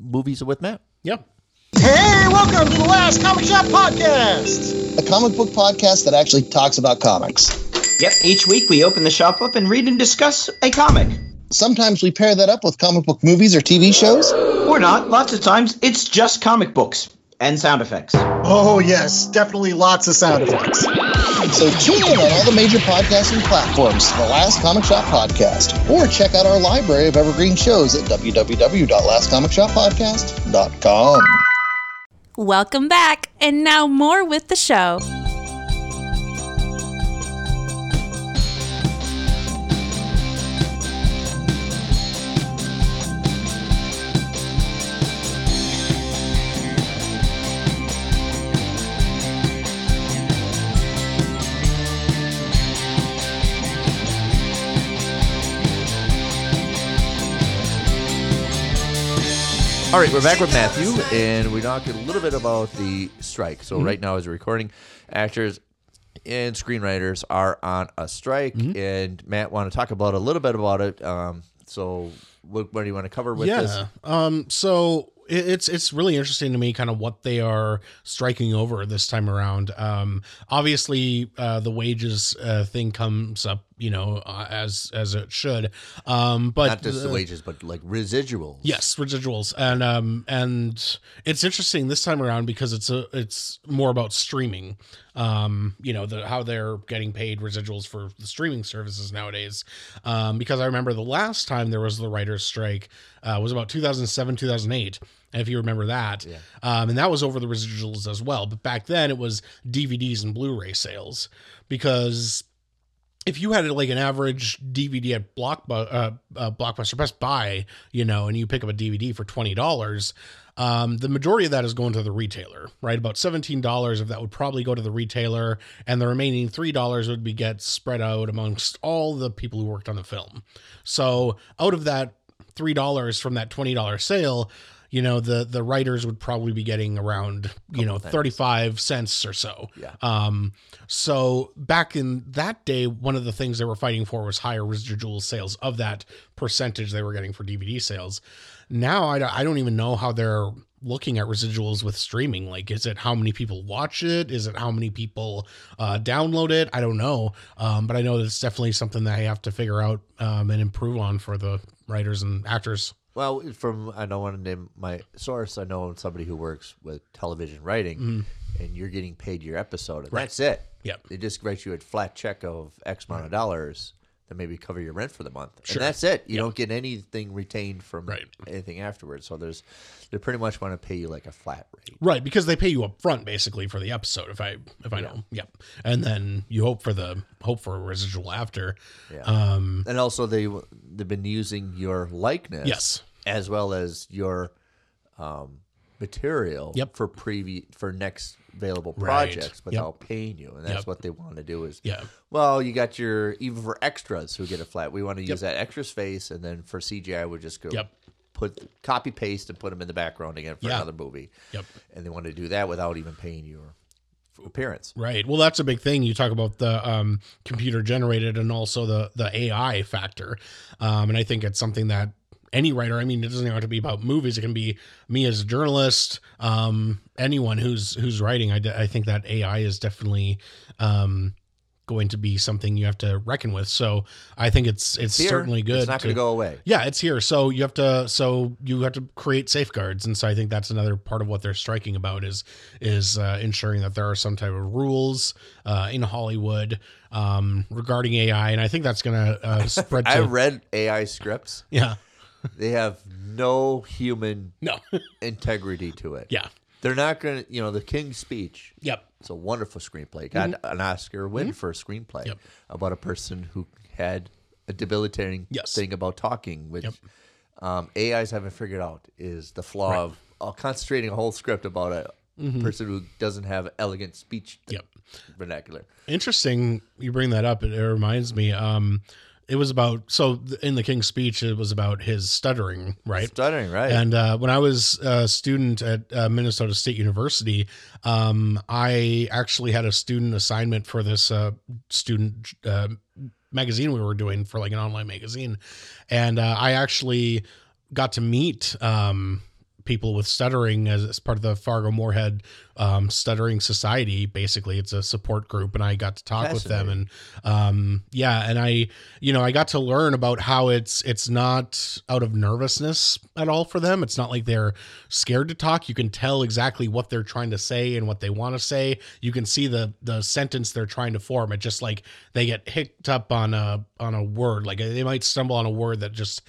movies are with Matt. yep Hey, welcome to the Last Comic Shop Podcast, a comic book podcast that actually talks about comics. Yep, each week we open the shop up and read and discuss a comic. Sometimes we pair that up with comic book movies or TV shows. Or not, lots of times it's just comic books and sound effects. Oh, yes, definitely lots of sound effects. So tune in on all the major podcasting platforms to the Last Comic Shop Podcast, or check out our library of evergreen shows at www.lastcomicshoppodcast.com. Welcome back, and now more with the show. All right, we're back with Matthew, and we talked a little bit about the strike. Mm-hmm. So right now, as we're recording, actors and screenwriters are on a strike, Mm-hmm. and Matt want to talk about a little bit about it. Um, so what, what do you want to cover with this? yeah. Um. So it, it's it's really interesting to me, kind of what they are striking over this time around. Um. Obviously, uh, the wages uh, thing comes up, you know, uh, as as it should. Um. But Not just the wages, but like residuals. Yes, residuals, and um, and it's interesting this time around because it's a it's more about streaming. Um, you know, the how they're getting paid residuals for the streaming services nowadays. Um, because I remember the last time there was the writers' strike uh, was about 2007, 2008. If you remember that, um, and that was over the residuals as well. But back then it was DVDs and Blu-ray sales because if you had like an average DVD at Block, uh, uh, Blockbuster Best Buy, you know, and you pick up a DVD for twenty dollars, um, the majority of that is going to the retailer, right? About seventeen dollars of that would probably go to the retailer, and the remaining three dollars would be get spread out amongst all the people who worked on the film. So out of that three dollars from that twenty dollar sale, you know the the writers would probably be getting around you know 35 cents or so. Yeah. um so back in that day one of the things they were fighting for was higher residual sales of that percentage they were getting for dvd sales. Now i, don't- I don't even know how they're looking at residuals with streaming. Like is it how many people watch it? Is it how many people uh, download it? I don't know. Um, but i know that it's definitely something that i have to figure out um, and improve on for the writers and actors Well, from I don't want to name my source. I know somebody who works with television writing, mm-hmm. and you're getting paid your episode, and that's it. Yep. They just write you a flat check of X amount of dollars that maybe cover your rent for the month, Sure. and that's it. You don't get anything retained from Right. anything afterwards. So there's they pretty much want to pay you like a flat rate. Right, because they pay you up front basically for the episode, if I if I know. Yep. And then you hope for the hope for a residual after. Yeah. Um And also they they've been using your likeness, Yes. as well as your um, material, Yep. for previ- for next available projects Right. projects Yep. without paying you, and that's Yep. what they want to do. Is Yeah. well, you got your even for extras who get a flat. We want to use that extra's face, and then for CGI, we just go put copy paste and put them in the background again for another movie. Yep. and they want to do that without even paying your appearance. Right. Well, that's a big thing. You talk about the um, computer generated and also the the AI factor, um, and I think it's something that any writer. I mean, it doesn't have to be about movies. It can be me as a journalist, um, anyone who's who's writing. I think that AI is definitely um, going to be something you have to reckon with. So I think it's it's Here, certainly good. It's not going to go away. Yeah, it's here. So you have to so you have to create safeguards, and so I think that's another part of what they're striking about is is uh, ensuring that there are some type of rules uh, in Hollywood um, regarding AI, and I think that's going to uh, spread. I To, read AI scripts. yeah, They have no human no, integrity to it. yeah, They're not going to, you know, the King's Speech. yep, It's a wonderful screenplay. Got an Oscar win for a screenplay Mm-hmm. Yep. about a person who had a debilitating Yes. thing about talking, which Yep. um, AIs haven't figured out is the flaw of uh, concentrating a whole script about a person who doesn't have elegant speech Mm-hmm. Yep. vernacular. Interesting. You bring that up. It, it reminds me. Um, it was about so in the King's speech, it was about his stuttering, right? Stuttering, right? And uh, when I was a student at uh, Minnesota State University, um, I actually had a student assignment for this uh, student uh, magazine we were doing for like an online magazine, and uh, I actually got to meet um, people with stuttering as, as part of the Fargo Moorhead um, Stuttering Society. Basically, it's a support group, and I got to talk with them, and um, yeah, and I, you know, I got to learn about how it's it's not out of nervousness at all for them. It's not like they're scared to talk. You can tell exactly what they're trying to say and what they want to say. You can see the the sentence they're trying to form. It just like they get hicked up on a on a word. Like they might stumble on a word that just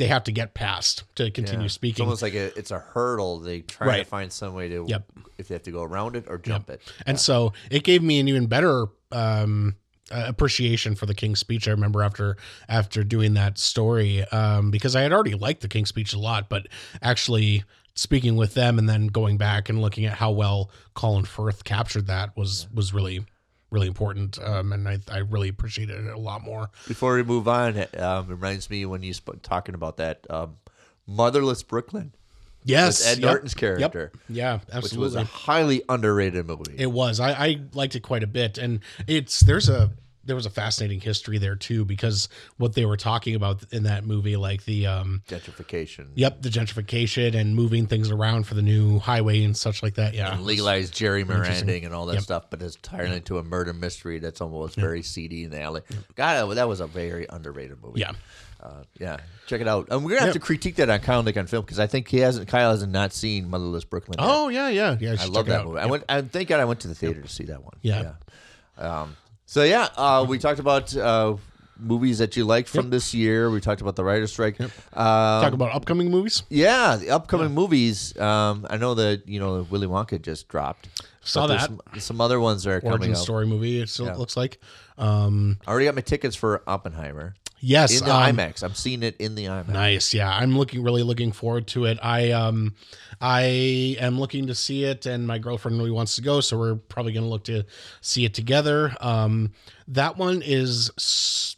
they have to get past to continue Yeah. It's speaking. almost like a, it's a hurdle. They try Right. to find some way to, Yep. if they have to go around it or jump it. And so it gave me an even better um, uh, appreciation for the King's Speech. I remember after after doing that story um, because I had already liked the King's Speech a lot, but actually speaking with them and then going back and looking at how well Colin Firth captured that was was really really important. Um, and I I really appreciated it a lot more. Before we move on, it um, reminds me when you sp- talking about that um, Motherless Brooklyn, Yes, Ed yep, Norton's character, Yep. Yeah, which absolutely. was a highly underrated movie. It was. I, I liked it quite a bit, and it's there's a there was a fascinating history there too because what they were talking about in that movie, like the um, Gentrification. yep, the gentrification and moving things around for the new highway and such like that. Yeah, And legalized gerrymandering and all that Yep. stuff, but it's turned into a murder mystery that's almost very seedy in the alley. God, that was a very underrated movie. yeah, uh, yeah. Check it out. And we're gonna have Yep. to critique that on Kyle Nick on film because I think he hasn't. Kyle hasn't not seen Motherless Brooklyn. yet. Oh yeah, yeah, yeah. I love that movie. I went. Thank God I went to the theater to see that one. Yeah. Yeah. Um, so yeah, uh, we talked about uh, movies that you like from this year. We talked about the writer's strike. Um, Talk about upcoming movies. yeah, the upcoming movies. Um, I know that you know Willy Wonka just dropped. Saw there's that. Some, some other ones that are coming Origin out. story movie. It still looks like. Um, I already got my tickets for Oppenheimer yes, in the um, IMAX. I'm seeing it in the IMAX. Nice. Yeah, I'm looking really looking forward to it. I um I am looking to see it and my girlfriend really wants to go, so we're probably going to look to see it together. Um that one is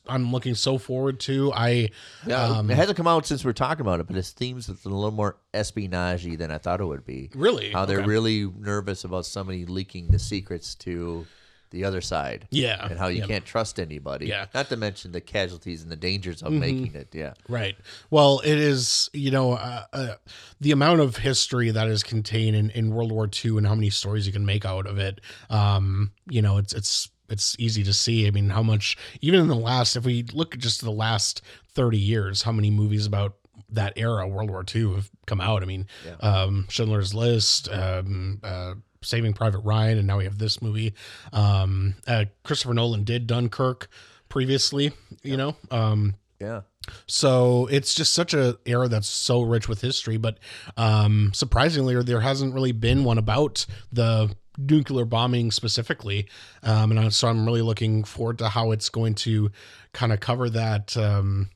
I'm looking so forward to. I Yeah, um, it hasn't come out since we're talking about it, but it seems it's a little more espionage than I thought it would be. really How they're Okay. really nervous about somebody leaking the secrets to the other side. Yeah, And how you yeah. can't trust anybody. Yeah. Mm-hmm. Not to mention the casualties and the dangers of making it. Yeah. Right. Well, it is, you know, uh, uh, the amount of history that is contained in, in World War II and how many stories you can make out of it. Um, you know, it's, it's, it's easy to see. I mean, how much, even in the last, if we look at just the last 30 years, how many movies about that era, World War II, have come out. I mean, um, Schindler's List, um, uh, Saving Private Ryan, and now we have this movie. Um, uh, Christopher Nolan did Dunkirk previously, you know, um, Yeah. so it's just such a era that's so rich with history, but um, surprisingly, there hasn't really been one about the nuclear bombing specifically. Um, and so I'm really looking forward to how it's going to kind of cover that, um,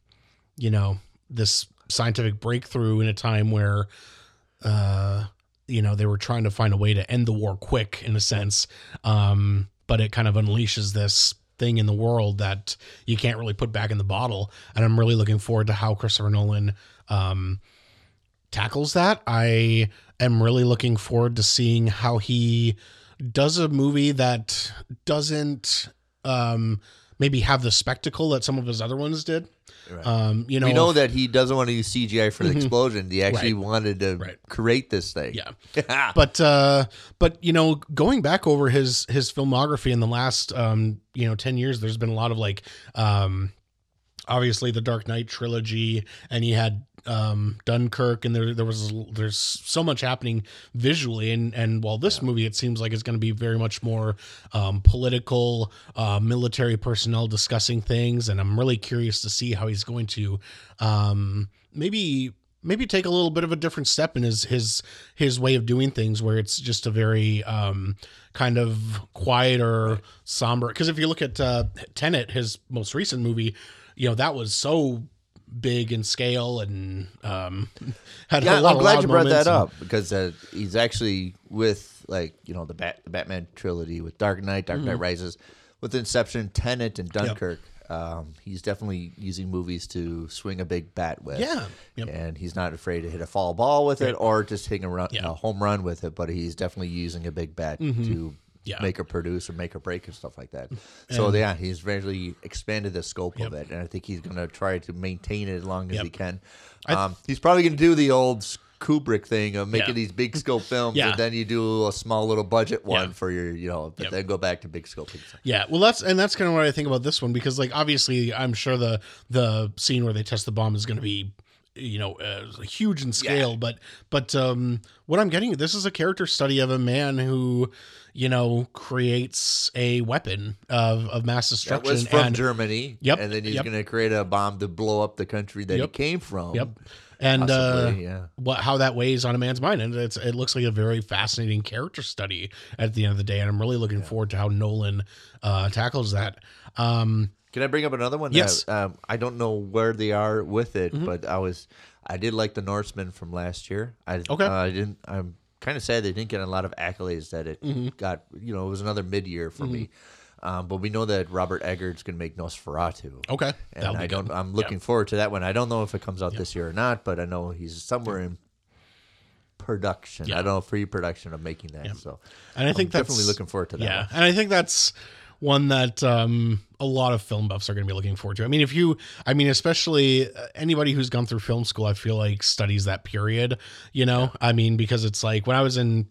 you know, this scientific breakthrough in a time where, uh, you know, they were trying to find a way to end the war quick in a sense. Um, but it kind of unleashes this thing in the world that you can't really put back in the bottle. And I'm really looking forward to how Christopher Nolan um, tackles that. I am really looking forward to seeing how he does a movie that doesn't um, maybe have the spectacle that some of his other ones did. Um, you know, we know that he doesn't want to use CGI for the explosion. He actually Right. wanted to Right. create this thing. Yeah. but uh but you know going back over his his filmography in the last um you know 10 years there's been a lot of like um obviously the dark knight trilogy and he had um dunkirk and there there was there's so much happening visually and and while this movie it seems like it's going to be very much more um political uh military personnel discussing things and i'm really curious to see how he's going to um maybe maybe take a little bit of a different step in his his his way of doing things where it's just a very um kind of quieter somber. Because if you look at uh tenet his most recent movie you know that was so big in scale and um had a Yeah, lot I'm glad you brought that and- up because uh, he's actually with like you know the Bat the Batman trilogy with Dark Knight, Dark Mm-hmm. Knight Rises, with Inception, Tenet, and Dunkirk. Um, he's definitely using movies to swing a big bat with. Yeah. Yep. and he's not afraid to hit a foul ball with it or just hitting a, run, Yeah. Mm-hmm. a home run with it. But he's definitely using a big bat to Yeah. make or produce or make or break and stuff like that. So yeah, he's really expanded the scope of it, and I think he's going to try to maintain it as long as Yep. he can. Um, he's probably going to do the old Kubrick thing of making Yeah. these big scope films, Yeah. and then you do a small little budget one Yeah. for your, you know, but Yep. then go back to big scope. Yeah, well, that's and that's kind of what I think about this one because, like, obviously, I'm sure the the scene where they test the bomb is going to be, you know, uh, huge in scale. But but um, what I'm getting, this is a character study of a man who, you know, creates a weapon of of mass destruction. That was from and, Germany. Yep, And then he's yep. going to create a bomb to blow up the country that Yep. he came from. Yep. And uh, yeah. what how that weighs on a man's mind, and it's it looks like a very fascinating character study at the end of the day, and I'm really looking forward to how Nolan uh, tackles that. Um, Can I bring up another one? Yes. That, um, I don't know where they are with it, Mm-hmm. but I was, I did like the Norseman from last year. I, Okay. uh, I didn't. I'm kind of sad they didn't get a lot of accolades that it Mm-hmm. got. You know, it was another mid year for me. Um, but we know that Robert Eggers going to make Nosferatu. okay, And I don't. good. I'm looking forward to that one. I don't know if it comes out this year or not, but I know he's somewhere in production. I don't know pre-production of making that. So, And I think I'm definitely looking forward to that. Yeah, one. and I think that's one that um, a lot of film buffs are going to be looking forward to. I mean, if you, I mean, especially uh, anybody who's gone through film school, I feel like studies that period. You know, I mean, because it's like when I was in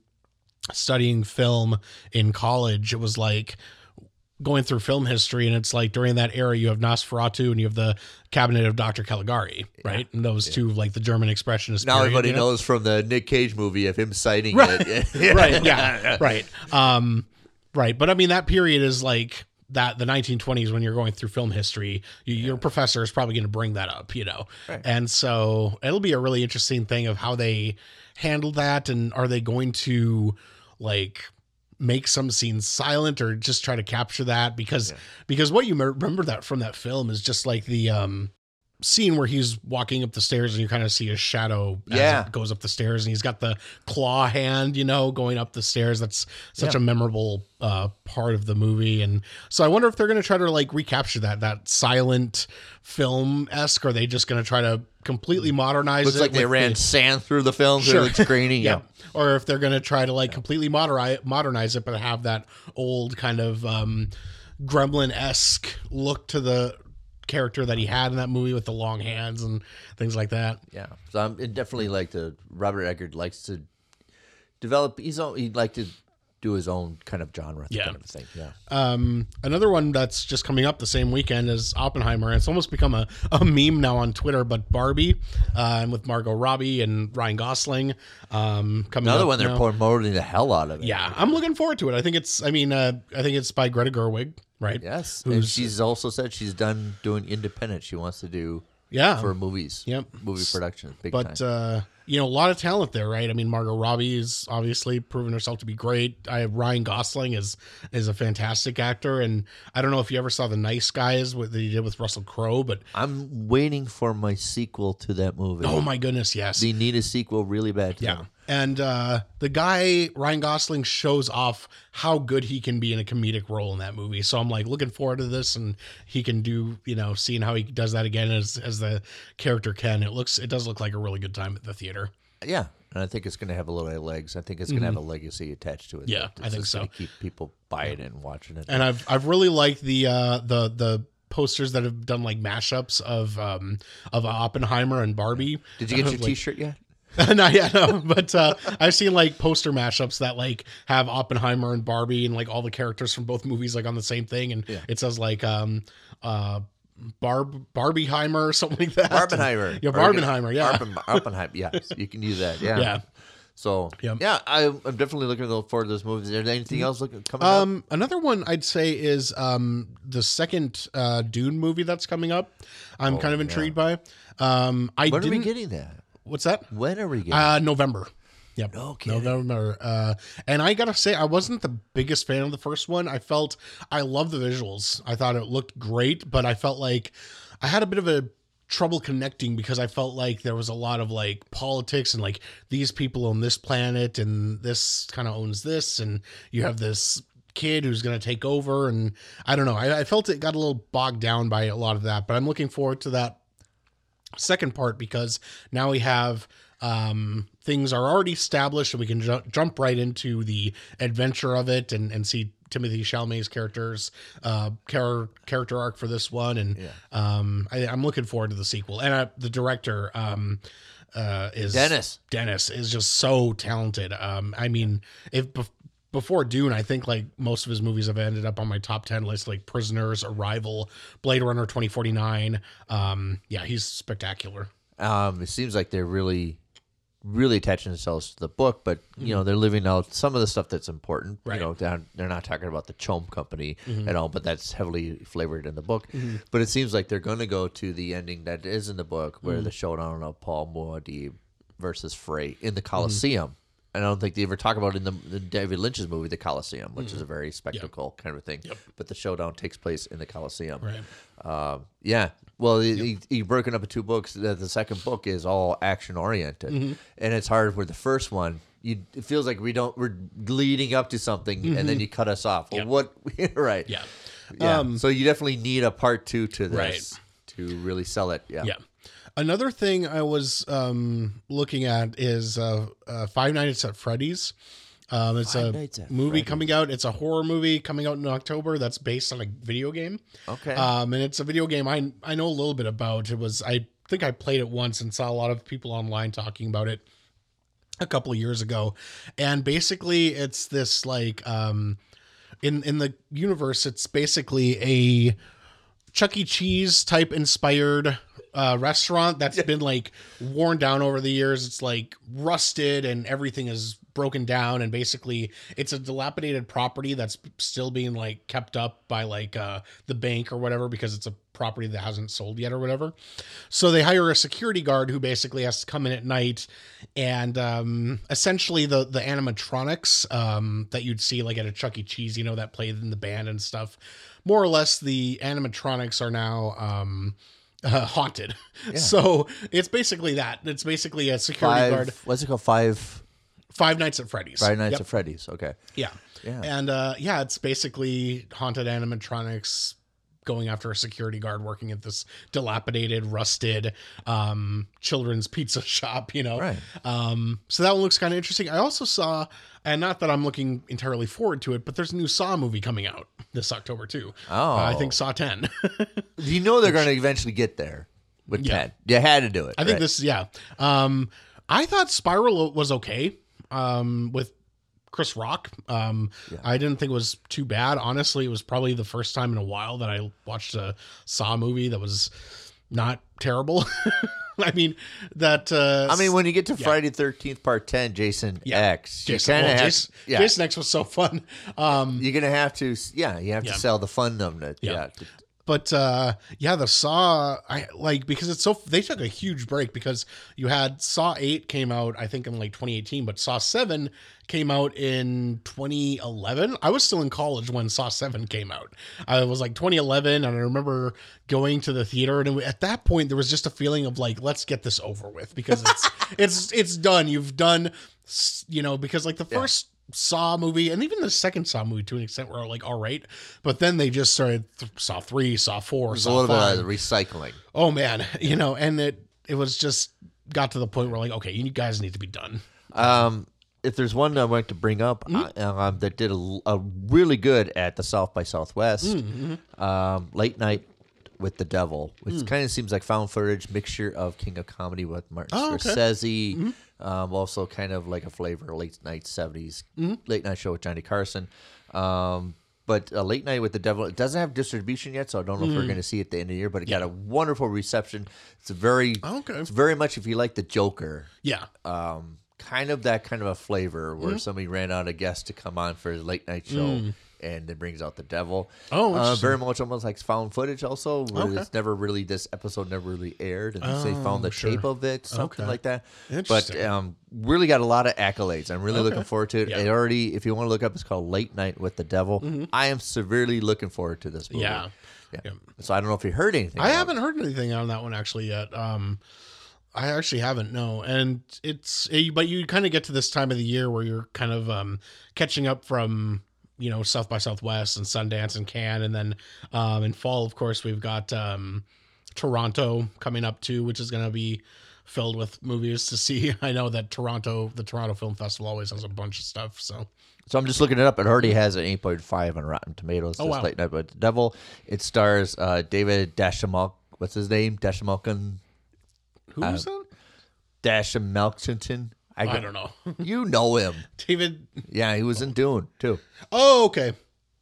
studying film in college, it was like going through film history and it's like during that era you have Nosferatu and you have the cabinet of Dr. Caligari, right? And those two like the German expressionist Now period, everybody you know? knows from the Nick Cage movie of him citing Right. it. right yeah right um right but i mean that period is like that the 1920s when you're going through film history you, your professor is probably going to bring that up you know? And so it'll be a really interesting thing of how they handle that and are they going to like make some scenes silent or just try to capture that? Because because what you remember that from that film is just like the um scene where he's walking up the stairs and you kind of see his shadow as Yeah. it goes up the stairs and he's got the claw hand you know going up the stairs that's such Yeah. a memorable uh part of the movie and so i wonder if they're going to try to like recapture that that silent film esque or are they just going to try to completely modernize Looks it like they ran the- sand through the film, so Sure. it looks grainy. yeah. Or if they're going to try to like completely modernize modernize it, but have that old kind of um, gremlin esque look to the character that he had in that movie with the long hands and things like that. Yeah, so I'm it definitely like the Robert Eggers likes to develop. He's own, he'd like to do his own kind of genre, Yeah. kind of thing. Yeah, Um, another one that's just coming up the same weekend is Oppenheimer. It's almost become a, a meme now on Twitter, but Barbie, uh, and with Margot Robbie and Ryan Gosling, um, coming another up one they're now. promoting the hell out of it. Yeah, I'm looking forward to it. I think it's. I mean, uh, I think it's by Greta Gerwig, right? Yes, and she's also said she's done doing independent. She wants to do Yeah. for movies. Yep. movie production, big but time. uh you know a lot of talent there right i mean margot robbie is obviously proven herself to be great i have ryan gosling is is a fantastic actor and i don't know if you ever saw the nice guys what they did with russell crowe but I'm waiting for my sequel to that movie. oh my goodness yes They need a sequel really bad. To yeah them. And uh the guy ryan gosling shows off how good he can be in a comedic role in that movie so i'm like looking forward to this and he can do you know seeing how he does that again as as the character can it looks it does look like a really good time at the theater yeah, and I think it's going to have a little bit of legs. I think it's going to have a legacy attached to it. Mm-hmm. Yeah, that I think so. Keep people buying it and watching it. and I've I've really liked the uh the the posters that have done like mashups of um of Oppenheimer and Barbie. Did you get your Like- T-shirt yet? Not yet, no. But uh, I've seen like poster mashups that like have Oppenheimer and Barbie and like all the characters from both movies like on the same thing, and it says like um uh Barb Barbieheimer or something like that. Barbenheimer. Yeah, Barbenheimer. Yeah. Oppenheimer. Yes, you can use that. Yeah. Yeah. So Yep. yeah, I, I'm definitely looking forward to those movies. Is there anything else looking coming up? Um, another one I'd say is um the second uh Dune movie that's coming up. I'm kind of intrigued by. Um, I Oh, When are we getting that? What's that? When are we getting? Uh, November. Yep. Okay. November. Uh, and I gotta say, I wasn't the biggest fan of the first one. I felt I love the visuals. I thought it looked great, but I felt like I had a bit of a trouble connecting because I felt like there was a lot of like politics and like these people own this planet and this kind of owns this and you have this kid who's going to take over and I don't know. I, I felt it got a little bogged down by a lot of that, but I'm looking forward to that second part because now we have um, things are already established and we can ju- jump right into the adventure of it and, and see Timothée Chalamet's characters uh, char- character arc for this one and um, I, I'm looking forward to the sequel and uh, the director um, uh, is Denis. Denis is just so talented. Um, I mean, if before Dune, I think like most of his movies have ended up on my top ten list, like Prisoners, Arrival, Blade Runner twenty forty nine. Um, yeah, he's spectacular. Um, it seems like they're really, really attaching themselves to the book, but you know they're living out some of the stuff that's important. Mm-hmm. Right. Mm-hmm. You know, they're, they're not talking about the CHOAM Company at all, but that's heavily flavored in the book. But it seems like they're going to go to the ending that is in the book, where Mm-hmm. the showdown of Paul Muad'Dib versus Frey in the Mm-hmm. I don't think they ever talk about it in the, the David Lynch's movie, The Coliseum, which Mm-hmm. is a very spectacle kind of thing. But the showdown takes place in the Coliseum. Right. Um, yeah. Well, he, he, he broken up into two books. The, the second book is all action oriented, Mm-hmm. and it's hard with the first one. You, it feels like we don't we're leading up to something, and then you cut us off. Well, Yep. what? right. Mm-hmm. Yeah. Yeah. Um, so you definitely need a part two to this Right. to really sell it. Yeah. Yeah. Another thing I was um, looking at is uh, uh, Five Nights at Freddy's. Um, it's Five a movie Freddy's. coming out. It's a horror movie coming out in October. That's based on a video game. Okay. Um, and it's a video game I I know a little bit about. It was I think I played it once and saw a lot of people online talking about it a couple of years ago. And basically it's this like um in in the universe it's basically a Chuck E. Cheese type inspired uh, restaurant that's been like worn down over the years. It's like rusted and everything is broken down. And basically, it's a dilapidated property that's still being like kept up by like uh, the bank or whatever because it's a property that hasn't sold yet or whatever. So they hire a security guard who basically has to come in at night and um, essentially the the animatronics um, that you'd see like at a Chuck E. Cheese, you know, that played in the band and stuff. More or less, the animatronics are now. Um, uh, haunted. So it's basically that. It's basically a security Five. guard. What's it called? Five. Five Nights at Freddy's. Five Nights Yep. at Freddy's. Okay. Yeah. Yeah. And uh, yeah, it's basically haunted animatronics going after a security guard working at this dilapidated, rusted um, children's pizza shop, you know? Right. Um, so that one looks kind of interesting. I also saw, and not that I'm looking entirely forward to it, but there's a new Saw movie coming out this October too. Oh. Uh, I think Saw 10. You know they're going to eventually get there with Yeah. Ted. You had to do it. I think right? this, yeah. Um, I thought Spiral was okay um, with Chris Rock. Um, I didn't think it was too bad. Honestly, it was probably the first time in a while that I watched a Saw movie that was not terrible. I mean, that. Uh, I mean, when you get to Friday Thirteenth Part Ten, Jason Yeah. X, Jason, well, have, Jason, yeah, Jason X was so fun. Um, you're gonna have to, yeah, you have Yeah. to sell the fun of it. Yeah. Yeah, to- but uh yeah the saw i like because it's so they took a huge break because you had saw 8 came out i think in like 2018 but saw 7 came out in 2011 i was still in college when saw 7 came out. I was like 2011 and i remember going to the theater and at that point there was just a feeling of like let's get this over with because it's it's it's done. You've done you know because like the first Saw movie and even the second Saw movie to an extent were like all right, but then they just started th- Saw three, Saw four, there's a Saw little five. bit of recycling. oh man, you know, and it it was just got to the point where like okay, you guys need to be done. Um, if there's one I want to bring up Mm-hmm. uh, um, that did a, a really good at the South by Southwest, Mm-hmm. um, late night with the devil, which Mm. kind of seems like found footage mixture of King of Comedy with Martin Oh, okay. Mm-hmm. Um, also kind of like a flavor late night 70s Mm-hmm. late night show with Johnny Carson. Um, but a late night with the devil, it doesn't have distribution yet, so I don't know if Mm. we're going to see it at the end of the year. But it got a wonderful reception. It's a very, Okay. it's very much if you like the Joker Yeah, um, kind of that kind of a flavor where Mm-hmm. somebody ran out a guest to come on for his late night show and it brings out the devil. Oh, uh, very much almost like found footage also where Okay. it's never really this episode never really aired and they found the Oh, sure. tape of it something Okay. like that but um, really got a lot of accolades i'm really Okay. looking forward to it Yeah. it already if you want to look up it's called late night with the devil i am severely looking forward to this movie Mm-hmm. Yeah. yeah. Yeah. so i don't know if you heard anything I haven't heard anything on that one actually yet. Um, I actually haven't. No, and it's eh, but you kind of get to this time of the year where you're kind of um catching up from you know South by Southwest and Sundance and Cannes, and then um in fall, of course, we've got um Toronto coming up too, which is going to be filled with movies to see. I know that Toronto, the Toronto Film Festival, always has a bunch of stuff. So So I'm just looking it up. It already has an 8.5 on Rotten Tomatoes. Oh, this wow. Late Night with the Devil. It stars uh, David Dashamal. What's his name? Dashamalkin. who's that? Dashamalkinson. I don't know. You know him. David. Yeah, he was in Dune too. Oh, okay.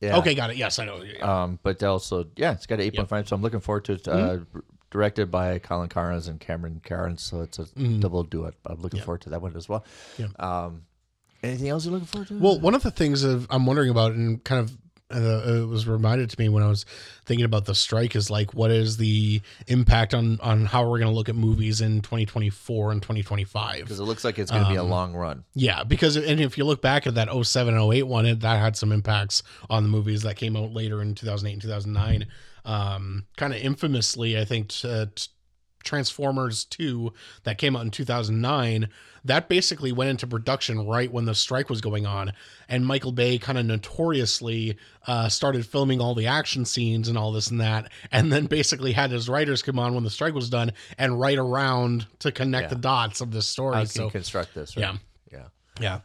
Yeah. Okay, got it. Yes, I know. Yeah. Um, but also, yeah, it's got an 8.5. So I'm looking forward to it. Uh, Mm-hmm. Directed by Colin Cairnes and Cameron Cairnes. So it's a double do it. I'm looking forward to that one as well. Yeah. Um, anything else you're looking forward to? Well, one of the things of, I'm wondering about, and kind of uh, it was reminded to me when I was thinking about the strike, is like, what is the impact on on how we're going to look at movies in 2024 and 2025? because it looks like it's going to be Um, a long run. Yeah, because and if you look back at that 07 and 08 one, it, that had some impacts on the movies that came out later in 2008 and 2009. Um, kind of infamously, I think uh, t- Transformers 2 that came out in 2009, that basically went into production right when the strike was going on. And Michael Bay kind of notoriously uh, started filming all the action scenes and all this and that. And then basically had his writers come on when the strike was done and write around to connect Yeah. the dots of this story. I so, construct this. Right? yeah. Yeah. yeah.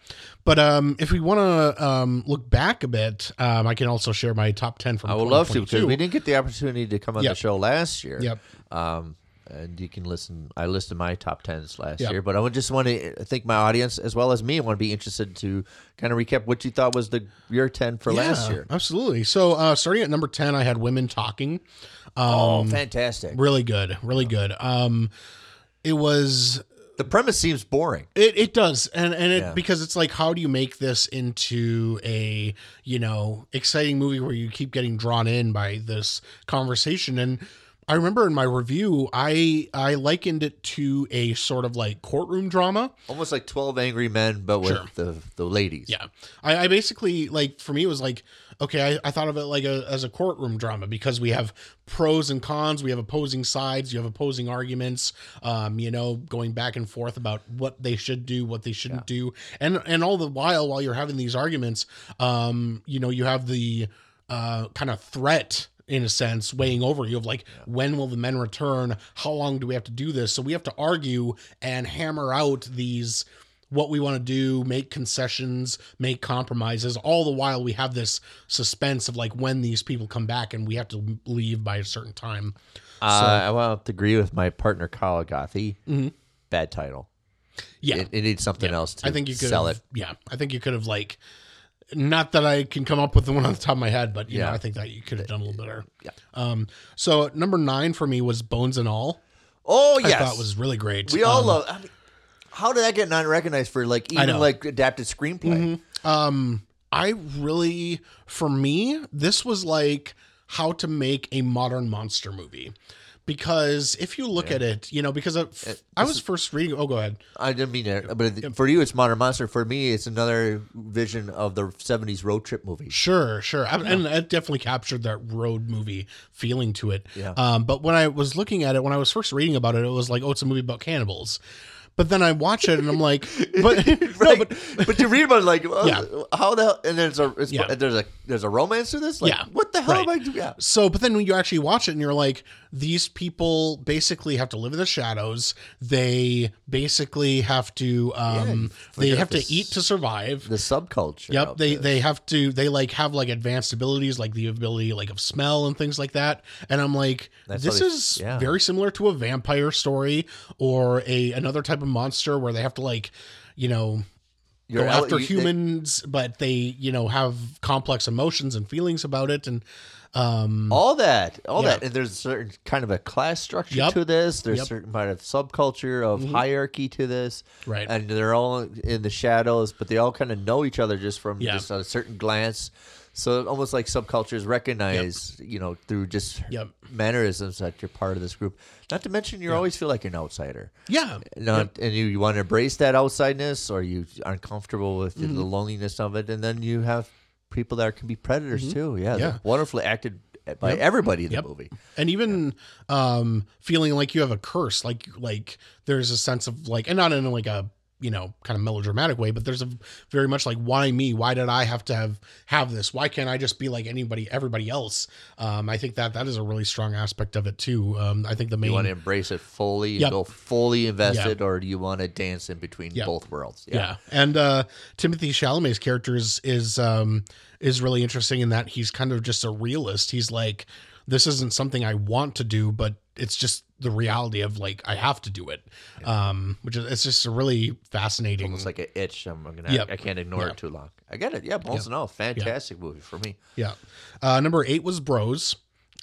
But um, if we want to um, look back a bit, um, I can also share my top 10 from I would love to because we didn't get the opportunity to come on Yep. the show last year. Yep. Um, and you can listen. I listed my top tens last Yeah. year, but I would just want to think my audience as well as me want to be interested to kind of recap what you thought was the your ten for last year. Absolutely. So uh, starting at number ten, I had women talking. oh, fantastic! Really good, really good. Um, it was The premise seems boring. It, it does, and and it Yeah. because it's like, how do you make this into a you know exciting movie where you keep getting drawn in by this conversation? And I remember in my review, I I likened it to a sort of like courtroom drama. Almost like Twelve Angry Men, but with Sure. the the ladies. Yeah, I, I basically like for me it was like okay, I, I thought of it like a, as a courtroom drama because we have pros and cons, we have opposing sides, you have opposing arguments, um, you know, going back and forth about what they should do, what they shouldn't do, and and all the while while you're having these arguments, um, you know, you have the uh, kind of threat. In a sense, weighing over you of like, when will the men return? How long do we have to do this? So we have to argue and hammer out these what we want to do, make concessions, make compromises. All the while, we have this suspense of like when these people come back and we have to leave by a certain time. Uh, I will to agree with my partner Kyle Gothi. Bad title. Mm-hmm. Yeah, It, it needs something else to I think you could sell it. Yeah, I think you could have like, not that I can come up with the one on the top of my head, but you know, Yeah. I think that you could have done a little better. Yeah. Um. So number nine for me was Bones and All. Oh yes, I thought was really great. we all Um, love. I mean, how did that get non recognized for like even. Mm-hmm. like adapted screenplay? Um, I really, for me, this was like how to make a modern monster movie. Because if you look at it, you know, because of, I was first reading. Oh, go ahead. I didn't mean it, but for you, it's Modern Monster. For me, it's another vision of the '70s road trip movie. Sure, sure, I- and it definitely captured that road movie feeling to it. Yeah. Um, but when I was looking at it, when I was first reading about it, it was like, oh, it's a movie about cannibals. But then I watch it and I'm like, but no, but but, you read about it like, uh, Yeah. how the hell? And there's a it's, Yeah. there's a there's a romance to this. Like, Yeah, what the hell right. am I doing? Yeah. So, but then when you actually watch it and you're like, these people basically have to live in the shadows. They basically have to, um, they have to eat to survive. The subculture. Yep, they this. they have to they like have like advanced abilities like the ability like of smell and things like that. And I'm like, That's this they- is yeah. very similar to a vampire story or a another type of monster where they have to like, you know, You're go after you- they- humans, but they you know have complex emotions and feelings about it. And um, all that, all Yeah. that, and there's a certain kind of a class structure Yep. to this. There's Yep. Mm-hmm. certain kind of subculture of hierarchy to this, Right. And they're all in the shadows, but they all kind of know each other just from Yeah. just a certain glance. So almost like subcultures recognize, you know, through just Yep. mannerisms that you're part of this group. Not to mention, you always feel like an outsider. yeah, Not, and you, you want to embrace that outsideness or you aren't comfortable with Mm-hmm. the loneliness of it and then you have people that can be predators too yeah, they're Mm-hmm. Yeah. wonderfully acted by everybody in the Yep. movie and even um feeling like you have a curse like like there's a sense of like and not in like a you know kind of melodramatic way but there's a very much like why me? Why did i have to have have this? Why can't i just be like anybody everybody else? Um i think that that is a really strong aspect of it too. Um i think the main you want to embrace it fully Yep. go fully invested or do you want to dance in between Yep. both worlds? Yeah. and uh Timothée Chalamet's character is is um is really interesting in that he's kind of just a realist. He's like this isn't something i want to do but it's just the reality of like i have to do it. Um which is it's just a really fascinating almost like an itch i'm gonna Yep. i can't ignore Yeah. it too long. I get it. Yeah bones and all. Fantastic movie for me. Yeah. Uh number eight was bros.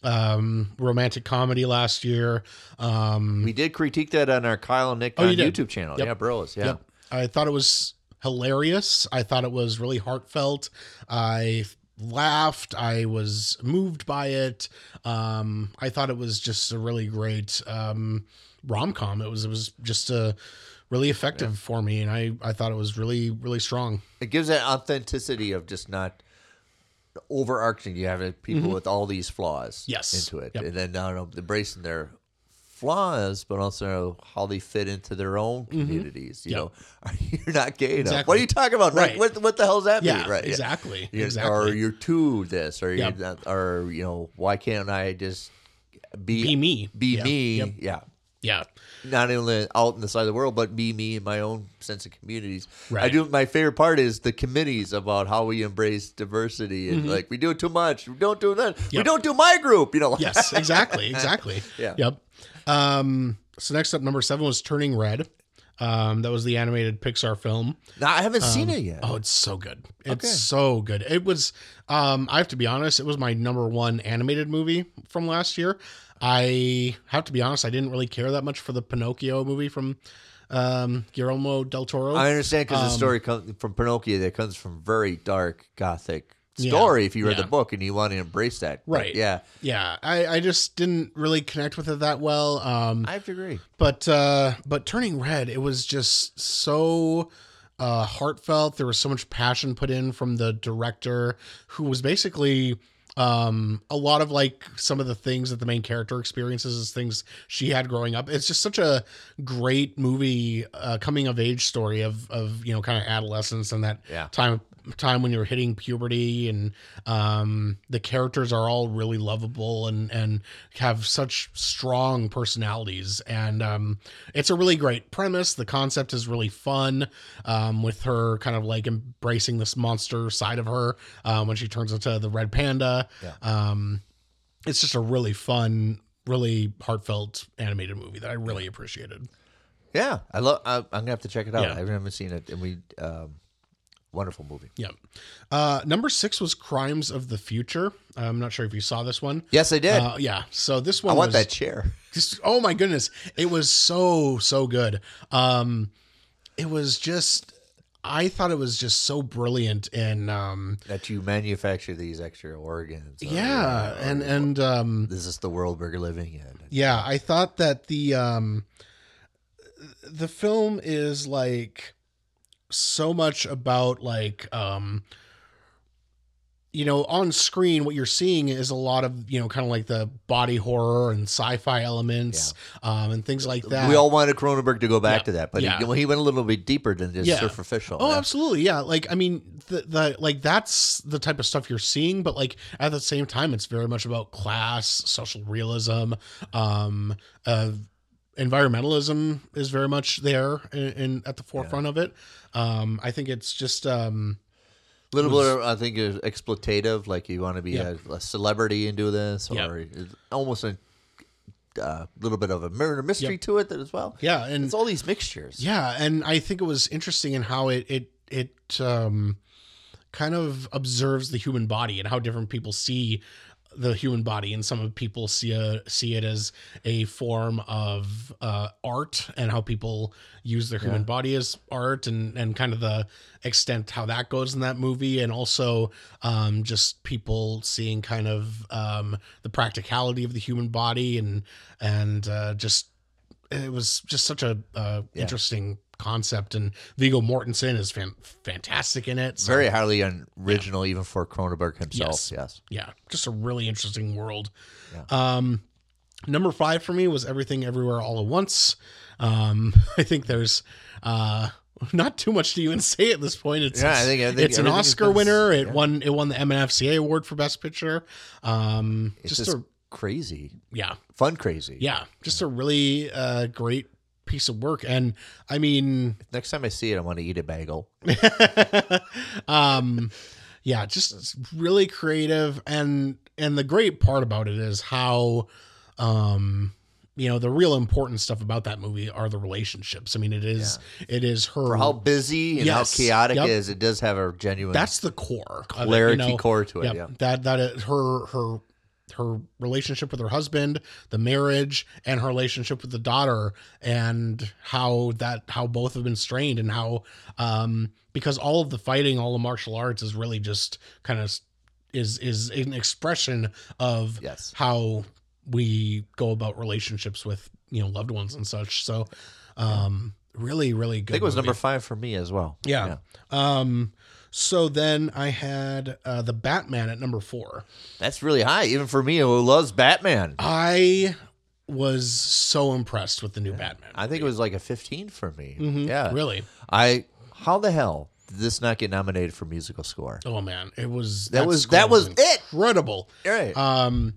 Um romantic comedy last year. Um we did critique that on our kyle and nick Oh, on you youtube channel. Yep. yeah bros yeah. Yep. I thought it was hilarious. I thought it was really heartfelt. I laughed. I was moved by it. Um, I thought it was just a really great um, rom com. It was it was just a really effective for me, and I I thought it was really really strong. it gives that authenticity of just not overarching. You have people with all these flaws Mm-hmm. Yes. into it, Yep. and then only embracing their flaws, but also how they fit into their own communities. You Yep. know, you're not gay enough. Exactly. What are you talking about? Right. What what the hell does that Yeah, mean? Right? exactly, You- Or exactly. you're too this, or Yep. you're not, or you know, why can't I just be Be me. Be Yeah. me. Yep. Yeah. Yeah. not only out in the side of the world, but be me in my own sense of communities. I do. My favorite part is the committees about how we embrace diversity and like we do it too much. We don't do that. We Mm-hmm. Don't do my group. You know. Yes, exactly, exactly. Yeah. Yep. Um, so next up, number seven was Turning Red. Um, that was the animated Pixar film. I haven't seen it yet. Oh, it's so good. It's Okay. so good. It was um I have to be honest, it was my number one animated movie from last year. I have to be honest, I didn't really care that much for the Pinocchio movie from um Guillermo del Toro. I understand because the Um, story comes from Pinocchio. That comes from very dark Gothic Yeah, story. If you read yeah. the book and you want to embrace that, But Right. yeah, yeah, I, I just didn't really connect with it that well. Um I have to agree. but uh but turning red it was just so uh heartfelt there was so much passion put in from the director who was basically um a lot of like some of the things that the main character experiences is things she had growing up it's just such a great movie uh coming of age story of of you know kind of adolescence and that Yeah. time time when you're hitting puberty and um the characters are all really lovable and and have such strong personalities and um it's a really great premise the concept is really fun um with her kind of like embracing this monster side of her um when she turns into the red panda Yeah. um it's just a really fun really heartfelt animated movie that i really appreciated Yeah, I love. I, I'm gonna have to check it out. Yeah. I haven't seen it, and we um, wonderful movie. yeah uh number six was crimes of the future i'm not sure if you saw this one Yes, I did. uh, yeah so this one. I want was, that chair. just oh my goodness it was so so good um it was just i thought it was just so brilliant and um That you manufacture these extra organs. or- yeah or- and and um this is the world we're living in. yeah i thought that the um the film is like so much about like um you know on screen what you're seeing is a lot of you know kind of like the body horror and sci-fi elements um and things like that We all wanted Cronenberg to go back Yeah. to that, but Yeah. he, he went a little bit deeper than just Yeah. superficial. Oh, Yeah. absolutely. Yeah. Like, I mean, the, the, like, that's the type of stuff you're seeing, but like at the same time, it's very much about class, social realism, um, uh, environmentalism is very much there in at the forefront of it. Um, I think it's just, um, A little bit, of, I think, is exploitative. Like you want to be Yeah. a, a celebrity and do this, Yeah. or it's almost a uh, little bit of a murder mystery Yep. to it as well. yeah. And It's all these mixtures. Yeah, and I think it was interesting in how it it it um kind of observes the human body and how different people see the human body and some of people see a, see it as a form of uh, art and how people use their human body as art and and kind of the extent how that goes in that movie and also um, just people seeing kind of um, the practicality of the human body and and uh, just it was just such a uh, interesting concept and Viggo Mortensen is fan- fantastic in it. So, Very highly original, even for Cronenberg himself. Yes. Yes. yeah, just a really interesting world. Um, number five for me was Everything Everywhere All at Once. Um, I think there's uh, not too much to even say at this point. It's Yeah, I think- I think it's an Oscar been- winner. It yeah. won it won the MNFCA award for Best Picture. Um, It's just just a crazy, yeah, fun, crazy. yeah, just a really uh, great piece of work. And I mean, Next time I see it, I want to eat a bagel. um yeah just really creative and and the great part about it is how um you know the real important stuff about that movie are the relationships i mean it is it is her For how busy and Yes. how chaotic Yep. it is, it does have a genuine. that's the core of it, you clarity know? core to it. Yep, Yeah. that that is her her her relationship with her husband, the marriage, and her relationship with the daughter, and how that how both have been strained, and how um because all of the fighting, all the martial arts is really just kind of is is an expression of Yes. how we go about relationships with you know loved ones and such. So um really really good. I think it was movie. number five for me as well. Yeah. Um. So then I had uh, the Batman at number four. That's really high, even for me who loves Batman. I was so impressed with the new Batman. I think it was like a 15 for me. Mhm. Yeah. Really. I how the hell did this not get nominated for musical score? Oh man, it was That that was- that was it. incredible. Right. Um,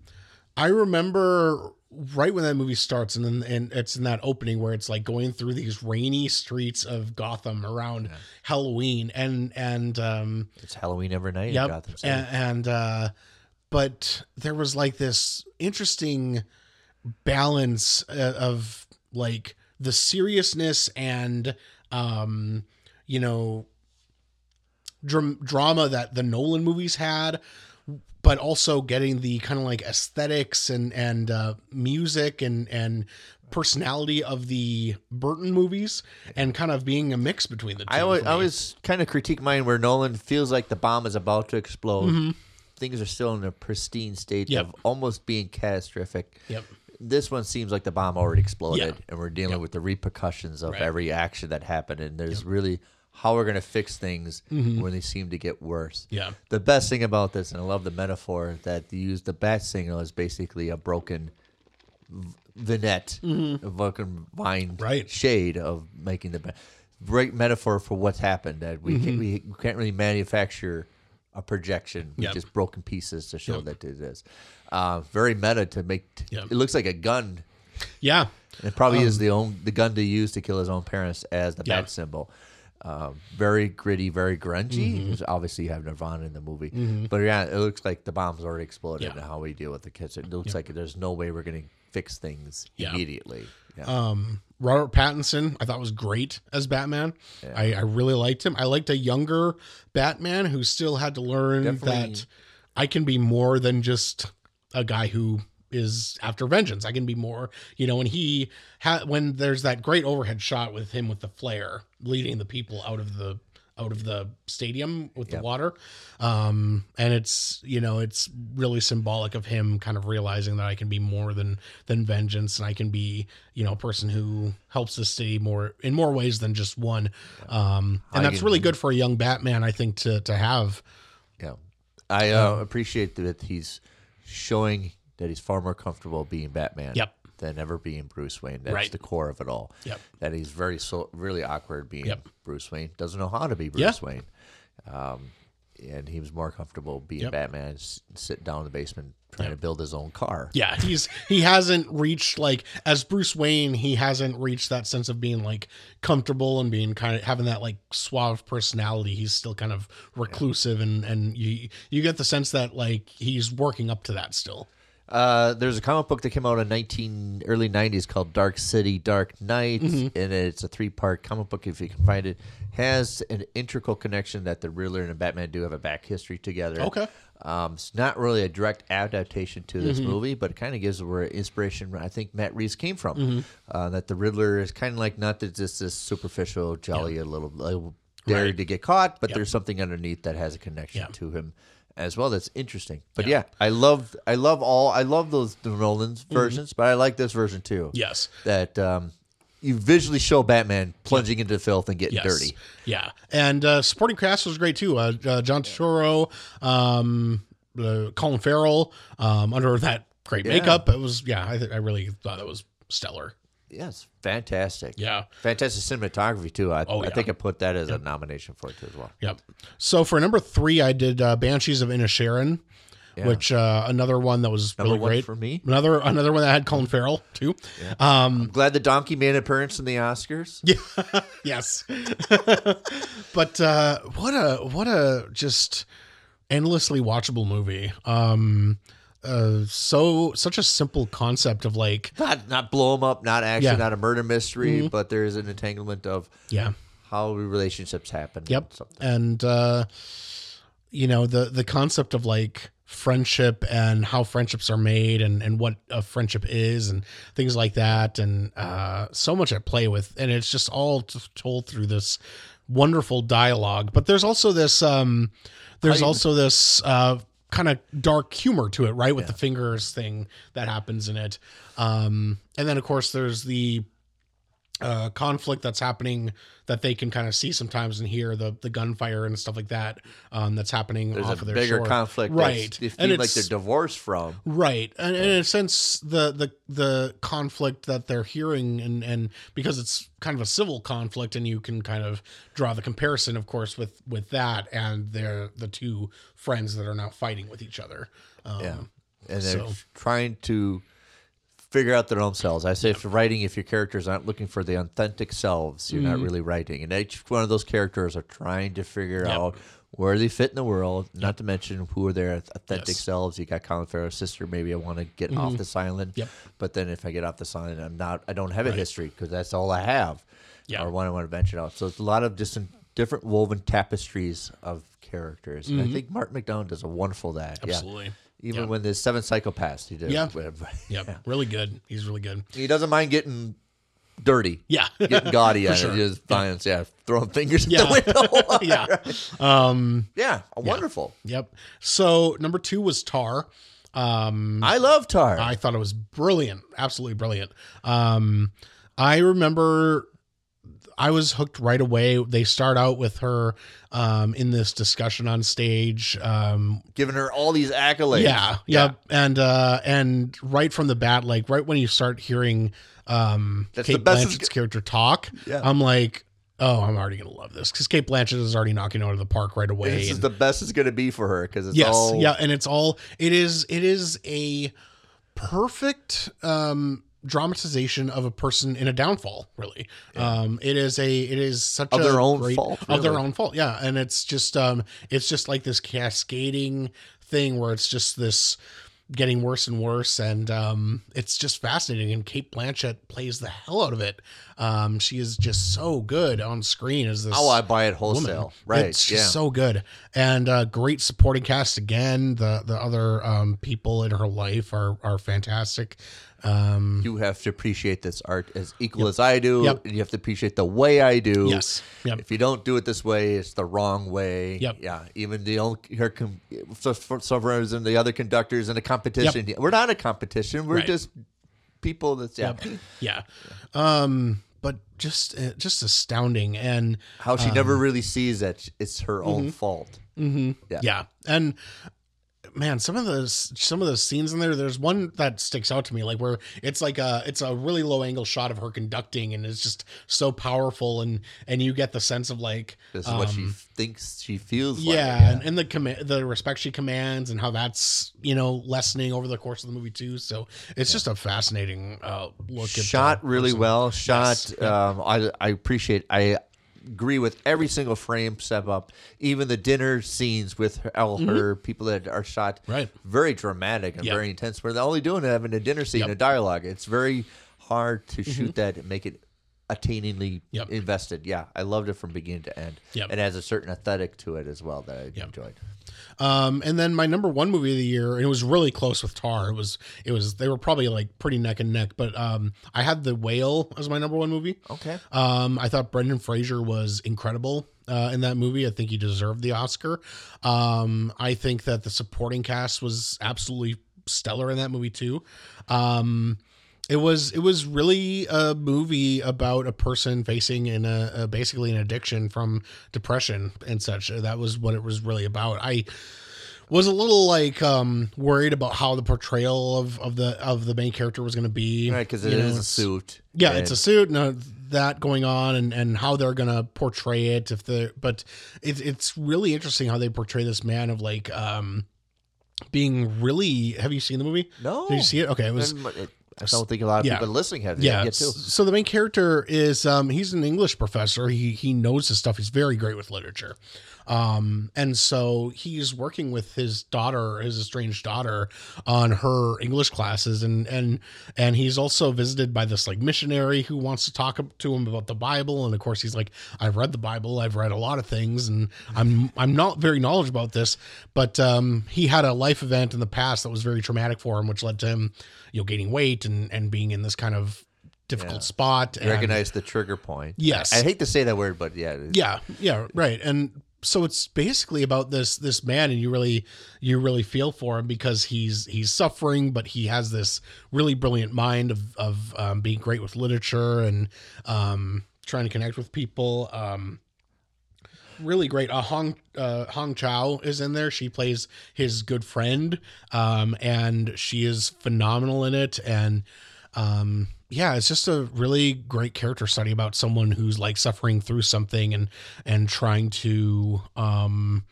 I remember right when that movie starts, and then and it's in that opening where it's like going through these rainy streets of Gotham around Halloween, and and um, It's Halloween every night in yep, Gotham City. and, and uh, but there was like this interesting balance uh, of like the seriousness and um, you know dram- drama that the Nolan movies had, but also getting the kind of like aesthetics and and uh, music and and personality of the Burton movies, and kind of being a mix between the two. I always, I always kind of critique mine where Nolan feels like the bomb is about to explode. Things are still in a pristine state Mm-hmm. Yep. of almost being catastrophic. Yep. This one seems like the bomb already exploded, Yeah. and we're dealing with the repercussions of Right. every action that happened. And there's really how we're going to fix things when they seem to get worse. Mm-hmm. Yeah. The best thing about this, and I love the metaphor that they use the bat signal is basically a broken v- vignette, a broken vine Mm-hmm. Right. shade of making the ba- great metaphor for what's happened. That we can't, we can't really manufacture a projection. Yep. just broken pieces to show that it is. Uh, very meta to make. Yep. It looks like a gun. yeah. It probably is the own the gun to use to kill his own parents as the Um, bat symbol. Um, very gritty, very grungy. Mm-hmm. Obviously, you have Nirvana in the movie, but yeah, it looks like the bomb's already exploded. Yeah. And how we deal with the kids, it looks like there's no way we're going to fix things Yeah. immediately. Yeah. Um, Robert Pattinson, I thought was great as Batman. I, I really liked him. I liked a younger Batman who still had to learn Definitely. that I can be more than just a guy who is after vengeance. I can be more, you know. And he had when there's that great overhead shot with him with the flare leading the people out of the out of the stadium with the water. Um and it's you know it's really symbolic of him kind of realizing that i can be more than than vengeance and i can be you know a person who helps the city more in more ways than just one. Um and I that's really good for a young batman i think to to have. Yeah, I uh, appreciate that he's showing that he's far more comfortable being Batman. Yep. Than ever being Bruce Wayne. That's Right. the core of it all. Yep. That he's very so really awkward being Yep. Bruce Wayne. Doesn't know how to be Bruce Yeah. Wayne. Um, and he was more comfortable being Yep. Batman, sitting down in the basement trying to build his own car. yeah he's he hasn't reached like as bruce wayne he hasn't reached that sense of being like comfortable and being kind of having that like suave personality he's still kind of reclusive and and you you get the sense that like he's working up to that still Uh, there's a comic book that came out in 19 early 90s called Dark City Dark Knight, Mm-hmm. and it's a three part comic book if you can find it. Has an integral connection that the Riddler and the Batman do have a back history together. Okay. Mm-hmm. Um, it's not really a direct adaptation to this movie, but it kind of gives where inspiration I think Matt Reeves came from. Mm-hmm. Uh, that the Riddler is kind of like not that just this superficial, jolly little, little dare to get caught, but there's something underneath that has a connection Yeah. to him as well. That's interesting. But yeah, I love I love all I love those the Nolan's Mm-hmm. versions, but I like this version too. yes That um, you visually show Batman plunging into filth and getting Yes. dirty. Yeah, and uh, supporting cast was great too. Uh, uh, John Turturro, um, uh, Colin Farrell, um, under that great Yeah. makeup. It was yeah, I, th- I really thought it was stellar. Yes, fantastic. Yeah. fantastic cinematography too. I, Oh, I think I put that as a nomination for it too as well. Yep. So for number three, I did uh, Banshees of Inisherin, Yeah. which uh, another one that was Number really one great for me. Another another one that had Colin Farrell too. Um, I'm glad the donkey made an appearance in the Oscars. Yeah. yes. but uh, what a what a just endlessly watchable movie. Um, uh, so such a simple concept of like Not not blow them up, not action, Yeah. Mm-hmm. not a murder mystery, but there's an entanglement of yeah. how relationships happen. and Yep. something. And uh you know, the the concept of like friendship and how friendships are made and and what a friendship is and things like that and uh so much at play with and it's just all t- told through this wonderful dialogue. But there's also this um there's also this uh kind of dark humor to it, right? With the fingers thing that happens in it. Um and then of course there's the uh, conflict that's happening that they can kind of see sometimes and hear the the gunfire and stuff like that um, that's happening There's off a of their bigger shore. conflict, right? They and feel like it's they're divorced from. right, and, and in a sense, the the the conflict that they're hearing and and because it's kind of a civil conflict, and you can kind of draw the comparison, of course, with with that and they're the two friends that are now fighting with each other. Um, Yeah. and they're So- trying to figure out their own selves. I say, if you're writing, if your characters aren't looking for the authentic selves, you're Mm-hmm. not really writing. And each one of those characters are trying to figure Yep. out where they fit in the world. Not to mention who are their authentic Yes. Mm-hmm. selves. You got Colin Farrell's sister. Maybe I want to get off this island. Yep. But then if I get off this island, I'm not. I don't have a history because that's all I have. Yeah. Or when I want to venture out. So it's a lot of just different woven tapestries of characters. And I think Martin McDonagh does a wonderful that. Yeah. Even Yeah. when there's seven psychopaths, he did. Yeah. Yep. Really good. He's really good. He doesn't mind getting dirty. Yeah. Getting gaudy at sure. it. Just violence. Yeah. Throwing fingers Yeah. at the window. yeah. yeah. Wonderful. Yep. So number two was Tar. Um, I love Tar. I thought it was brilliant, absolutely brilliant. Um, I remember I was hooked right away. They start out with her um, in this discussion on stage. Um, Giving her all these accolades. yeah, yeah, and uh, and right from the bat, like right when you start hearing um, That's Cate the best it's Blanchett's character talk, Yeah. I'm like, oh, I'm already gonna love this because Cate Blanchett is already knocking out of the park right away. This is the best it's going to be for her because it's yes all. yeah and it's all it is it is a perfect um dramatization of a person in a downfall really um it is a it is such Of a their own great- fault, of their own fault yeah and it's just um it's just like this cascading thing where it's just this getting worse and worse and um it's just fascinating and Cate Blanchett plays the hell out of it um she is just so good on screen as this Oh, I buy it woman. wholesale. Right. It's yeah. just so good. And uh, great supporting cast again. The the other um, people in her life are are fantastic. Um, you have to appreciate this art as equal as I do. Yep. And you have to appreciate the way I do. Yes. Yep. If you don't do it this way, it's the wrong way. Yep. Yeah. Even the old her so for some reason the other conductors in a competition. We're not a competition. We're Right. just people that's yeah. yeah. Um, but just uh, just astounding and How she Um, never really sees that it's her mm-hmm. own fault. Yeah. yeah and man some of those some of those scenes in there there's one that sticks out to me like where it's like a it's a really low angle shot of her conducting and it's just so powerful and and you get the sense of like This is what she um, thinks she feels yeah, like. And, and the command, the respect she commands, and how that's you know lessening over the course of the movie too. So it's just a fascinating uh, look. at shot really person. well. Shot. Yes. Um, I I appreciate. I agree with every single frame step up. Even the dinner scenes with her, all her people that are shot Mm-hmm. Right. very dramatic and Yep. very intense. Where they're only doing it having a dinner scene, Yep. a dialogue. It's very hard to shoot that and make it attainingly Yep. invested. Yeah, I loved it from beginning to end. Yep. It has a certain aesthetic to it as well that I enjoyed. Um, and then my number one movie of the year, and it was really close with Tar. It was it was they were probably like pretty neck and neck, but um, I had The Whale as my number one movie. Okay. Um, I thought Brendan Fraser was incredible uh, in that movie. I think he deserved the Oscar. Um, I think that the supporting cast was absolutely stellar in that movie too. Um, it was it was really a movie about a person facing in a, a basically an addiction from depression and such. That was what it was really about. I was a little like um worried about how the portrayal of of the of the main character was going to be Right, because it You is know, a suit. yeah, it's a suit and that going on, and and how they're gonna portray it. If the but it's it's really interesting how they portray this man of like um being really. Have you seen the movie? No. Did you see it? Okay, it was. It- I don't think a lot of Yeah. people listening have Yeah. yet too. So the main character is um he's an English professor. He he knows his stuff. He's very great with literature. Um and so he's working with his daughter, his estranged daughter on her English classes and and and he's also visited by this like missionary who wants to talk to him about the Bible and of course he's like I've read the Bible. I've read a lot of things and I'm I'm not very knowledgeable about this, but um he had a life event in the past that was very traumatic for him which led to him you know gaining weight and and being in this kind of difficult Yeah. spot and Recognize the trigger point. Yes. I hate to say that word, but yeah. yeah yeah right and so it's basically about this this man and you really you really feel for him because he's he's suffering but he has this really brilliant mind of of um, being great with literature and um trying to connect with people. Um really great. Uh hong uh Hong Chau is in there. She plays his good friend um and she is phenomenal in it. And um yeah it's just a really great character study about someone who's like suffering through something and and trying to um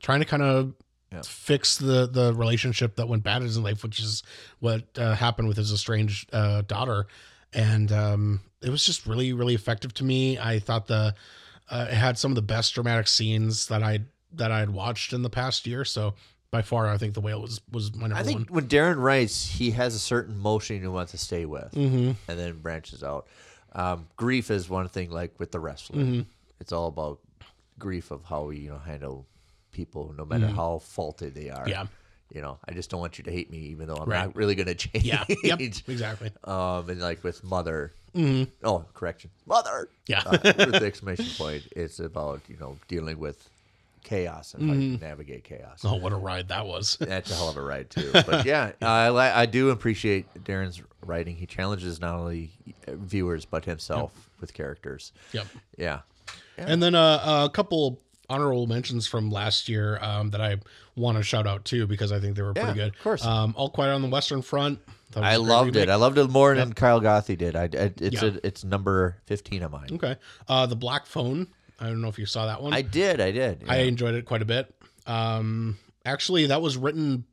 trying to kind of fix the the relationship that went bad in his life, which is what uh, happened with his estranged uh, daughter, and um, it was just really really effective to me. I thought the uh, it had some of the best dramatic scenes that I that I had watched in the past year. So by far, I think the whale was was my number I think one. when Darren writes, he has a certain motion he wants to stay with, Mm-hmm. and then branches out. Um, grief is one thing, like with the wrestler. Mm-hmm. It's all about grief of how we, you know, handle people, no matter how faulty they are. Mm-hmm. Yeah. You know, I just don't want you to hate me, even though I'm Right. not really going to change. Yeah. Yep. Exactly. Um, and like with mother. Oh, correction, mother. Yeah. Uh, with the exclamation point, it's about you know dealing with chaos and how you navigate chaos. Oh, what a ride that was. That's a hell of a ride too. But yeah, I li- I do appreciate Darren's writing. He challenges not only viewers but himself with characters. yep. Yeah. And then uh, a couple honorable mentions from last year um, that I want to shout out too because I think they were pretty Yeah, good. of course. Um, All Quiet on the Western Front. That was I a great loved it. I loved it more than Kyle Gothy did. I, I it's Yeah. a, it's number fifteen of mine. Okay. Uh, the Black Phone. I don't know if you saw that one. I did. I did. I enjoyed it quite a bit. Um, actually, that was written,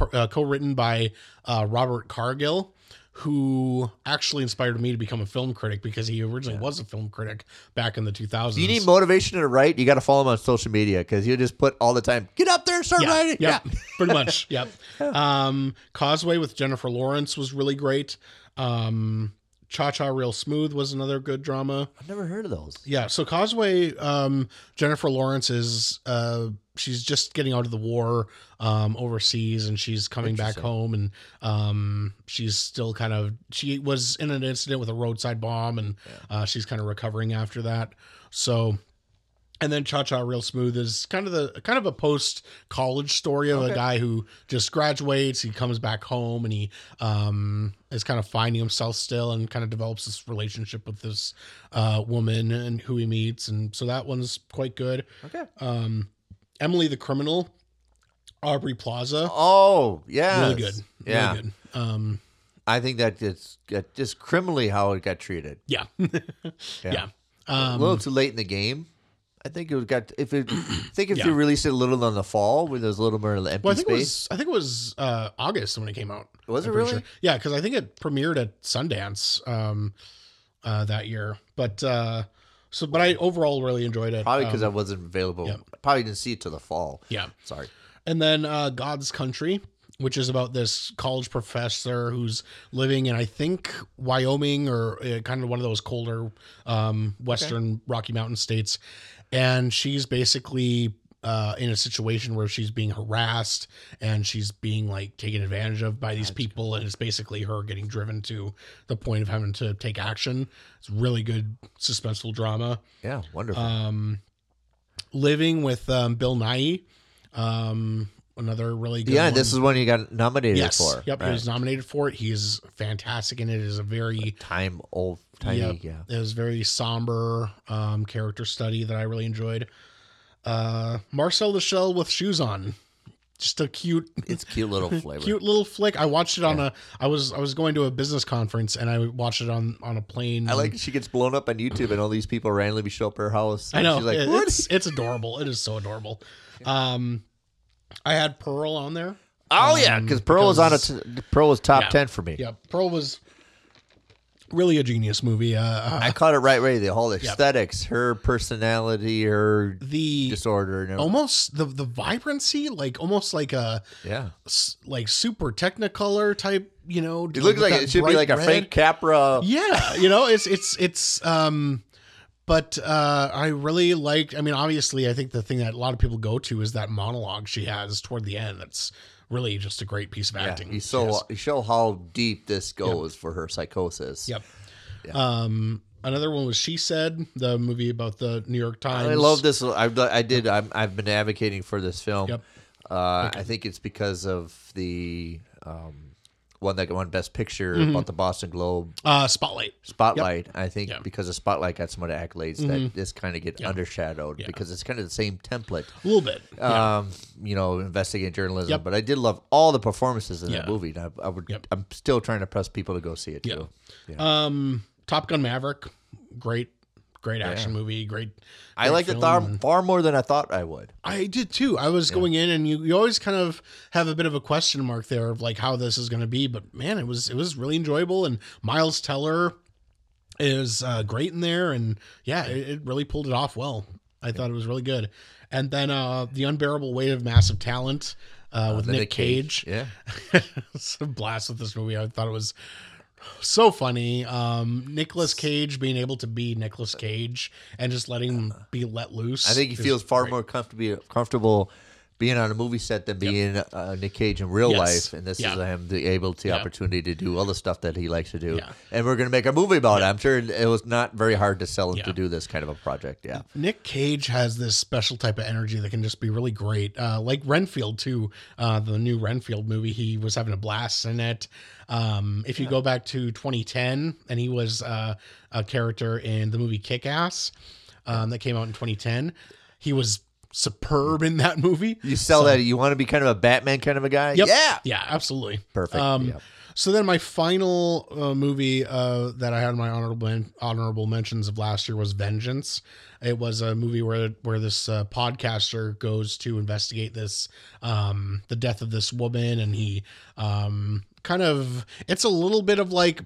uh, co-written by uh, Robert Cargill, who actually inspired me to become a film critic because he originally was a film critic back in the 2000s. You need motivation to write? You got to follow him on social media because you just put all the time. Get up there and start yeah, writing. Yep, pretty much. Yep. Um, Causeway with Jennifer Lawrence was really great. Um, Cha Cha Real Smooth was another good drama. I've never heard of those. Yeah, so Causeway, um, Jennifer Lawrence is uh, she's just getting out of the war um, overseas, and she's coming back home, and um, she's still kind of she was in an incident with a roadside bomb, and uh, she's kind of recovering after that. So, and then Cha Cha Real Smooth is kind of the kind of a post college story of a guy who just graduates, he comes back home, and he um, is kind of finding himself still, and kind of develops this relationship with this uh, woman and who he meets, and so that one's quite good. Okay. Um, Emily the Criminal, Aubrey Plaza, Oh yeah. really good, Yeah. really good. Um, I think that it's just criminally how it got treated. yeah, yeah. a Um, little too late in the game. I think it was got if it. I think if Yeah. you released it a little in the fall, there's a little more empty Well, I think space. it was. I think it was uh, August when it came out. Was it I'm pretty really? Yeah, because I think it premiered at Sundance um, uh, that year. But uh, so, but I overall really enjoyed it. Probably because um, I wasn't available. yeah. Probably didn't see it till the fall. yeah. Sorry. And then uh, God's Country, which is about this college professor who's living in, I think, Wyoming or uh, kind of one of those colder um, Western Rocky Mountain states. And she's basically uh, in a situation where she's being harassed and she's being like taken advantage of by these people. And it's basically her getting driven to the point of having to take action. It's really good suspenseful drama Yeah, wonderful. um, living with um, Bill Nighy, um, another really good. yeah, one. this is one he got nominated yes, for. yep, he was nominated for it. He's fantastic in it. It is a very time old, tiny. yep, Yeah. it was very somber um, character study that I really enjoyed. Uh, Marcel the Shell with shoes on, just a cute. It's cute little flavor. Cute little flick. I watched it on a. I was I was going to a business conference and I watched it on on a plane. I like she gets blown up on YouTube and all these people randomly show up at her house. I know. She's like, it- what? it's it's adorable. It is so adorable. Um, I had Pearl on there. Oh yeah, Um, because Pearl was on a because- t- Pearl was top Yeah. ten for me. Yeah, Pearl was really a genius movie. Uh, uh, I caught it right away. The whole aesthetics, her personality, her the disorder, and everything. almost the the vibrancy, like almost like a yeah. s- like super Technicolor type. You know, It looks like it should be like a Frank Capra. Yeah, you know, it's it's it's um but uh I really liked I mean obviously I think the thing that a lot of people go to is that monologue she has toward the end that's really just a great piece of acting. Yeah, you so you show how deep this goes for her psychosis. Yep. Um another one was She Said, the movie about the New York Times. I love this. I, I did. I'm, I've been advocating for this film. Yep. Uh, I think it's because of the um, one that won Best Picture Mm-hmm. about the Boston Globe Uh Spotlight. Spotlight. I think Yeah. Mm-hmm. because of Spotlight got some of the accolades that this kind of get undershadowed because it's kind of the same template. A little bit. Um, you know, investigating journalism. Yep. But I did love all the performances in Yeah. that movie. I, I would. Yep. I'm still trying to press people to go see it too. Um Top Gun Maverick, great great action movie. Great. I great liked it far, far more than I thought I would. I did too. I was going in, and you, you always kind of have a bit of a question mark there of like how this is going to be. But man, it was it was really enjoyable, and Miles Teller is uh, great in there, and yeah, it, it really pulled it off well. I thought it was really good. And then uh, the unbearable weight of massive talent uh, with The Nick Cage. Yeah. it's a blast with this movie. I thought it was so funny. Um, Nicholas Cage being able to be Nicholas Cage and just letting him be let loose. I think he feels far great. more comfortable comfortable being on a movie set than being uh, Nick Cage in real Yes. life, and this Yeah. is him the able to Yeah. opportunity to do all the stuff that he likes to do. Yeah. And we're gonna make a movie about it. I'm sure it was not very hard to sell him Yeah. to do this kind of a project. Yeah, Nick Cage has this special type of energy that can just be really great. Uh, like Renfield too, uh, the new Renfield movie, he was having a blast in it. Um, if you go back to 2010, and he was uh, a character in the movie Kick Ass um, that came out in 2010, he was superb in that movie. you sell that. You want to be kind of a Batman kind of a guy. Yep. Yeah, Yeah, absolutely. Perfect. Um, Yep. So then my final uh, movie uh, that I had my honorable honorable mentions of last year was Vengeance. It was a movie where where this uh, podcaster goes to investigate this um, the death of this woman, and he um, kind of it's a little bit of like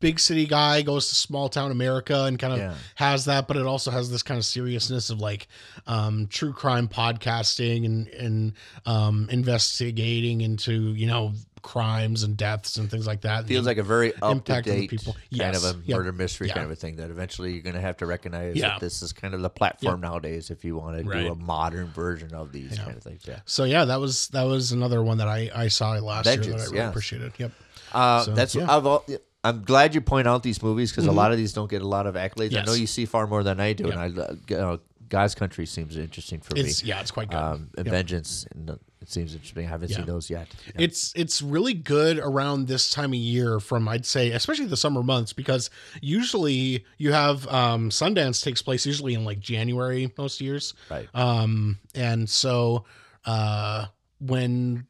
big city guy goes to small town America and kind of Yeah. has that, but it also has this kind of seriousness of like um, true crime podcasting and and um, investigating into you know crimes and deaths and things like that. Feels like a very up to impact on people. kind of a Yep. murder mystery Yeah. kind of a thing that eventually you're going to have to recognize Yeah. that this is kind of the platform nowadays if you want to Right. do a modern version of these kind of things. Yeah. so yeah, that was that was another one that I I saw last year that I really appreciated. Yep. Uh, So, that's yeah. I've, al- I'm glad you point out these movies because a lot of these don't get a lot of accolades. I know you see far more than I do, Yeah. and I you know, God's Country seems interesting for It's me. yeah, it's quite good. Um, and Yep. Vengeance, and, it seems interesting. I haven't Yeah. seen those yet. Yeah. It's it's really good around this time of year from I'd say especially the summer months because usually you have um Sundance takes place usually in like January most years. Right. Um and so uh when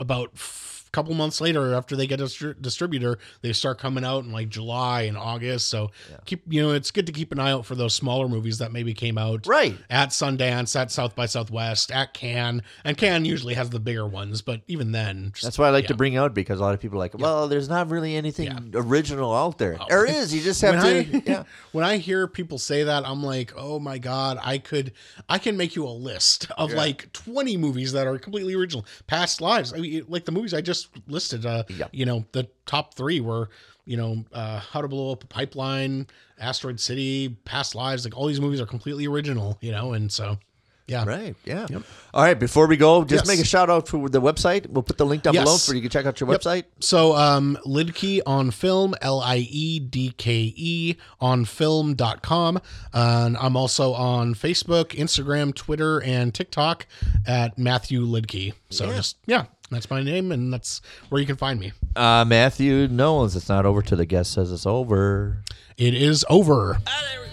about a couple months later after they get a distri- distributor they start coming out in like July and August so keep you know it's good to keep an eye out for those smaller movies that maybe came out Right. at Sundance, at South by Southwest, at Cannes, and Cannes usually has the bigger ones, but even then, just- That's why I like to bring out because a lot of people are like, well, there's not really anything original out there. Oh. There is. You just have when to. I, yeah. when I hear people say that, I'm like, oh my god, I could, I can make you a list of like 20 movies that are completely original, past lives. I mean, like the movies I just listed. Uh, Yep. you know, the top three were, you know, uh, How to Blow Up a Pipeline, Asteroid City, Past Lives. Like all these movies are completely original, you know, and so, yeah, Right. Yeah. All right. Before we go, just Yes. make a shout out for the website. We'll put the link down Yes. below for you can check out your Yep. website. So, um, Liedke on film, L I E D K E on film.com. And I'm also on Facebook, Instagram, Twitter, and TikTok at Matthew Liedke. So, Yeah. just, yeah, that's my name, and that's where you can find me. Uh, Matthew Knowles, it's not over till the guest says it's over. It is over. Ah, there we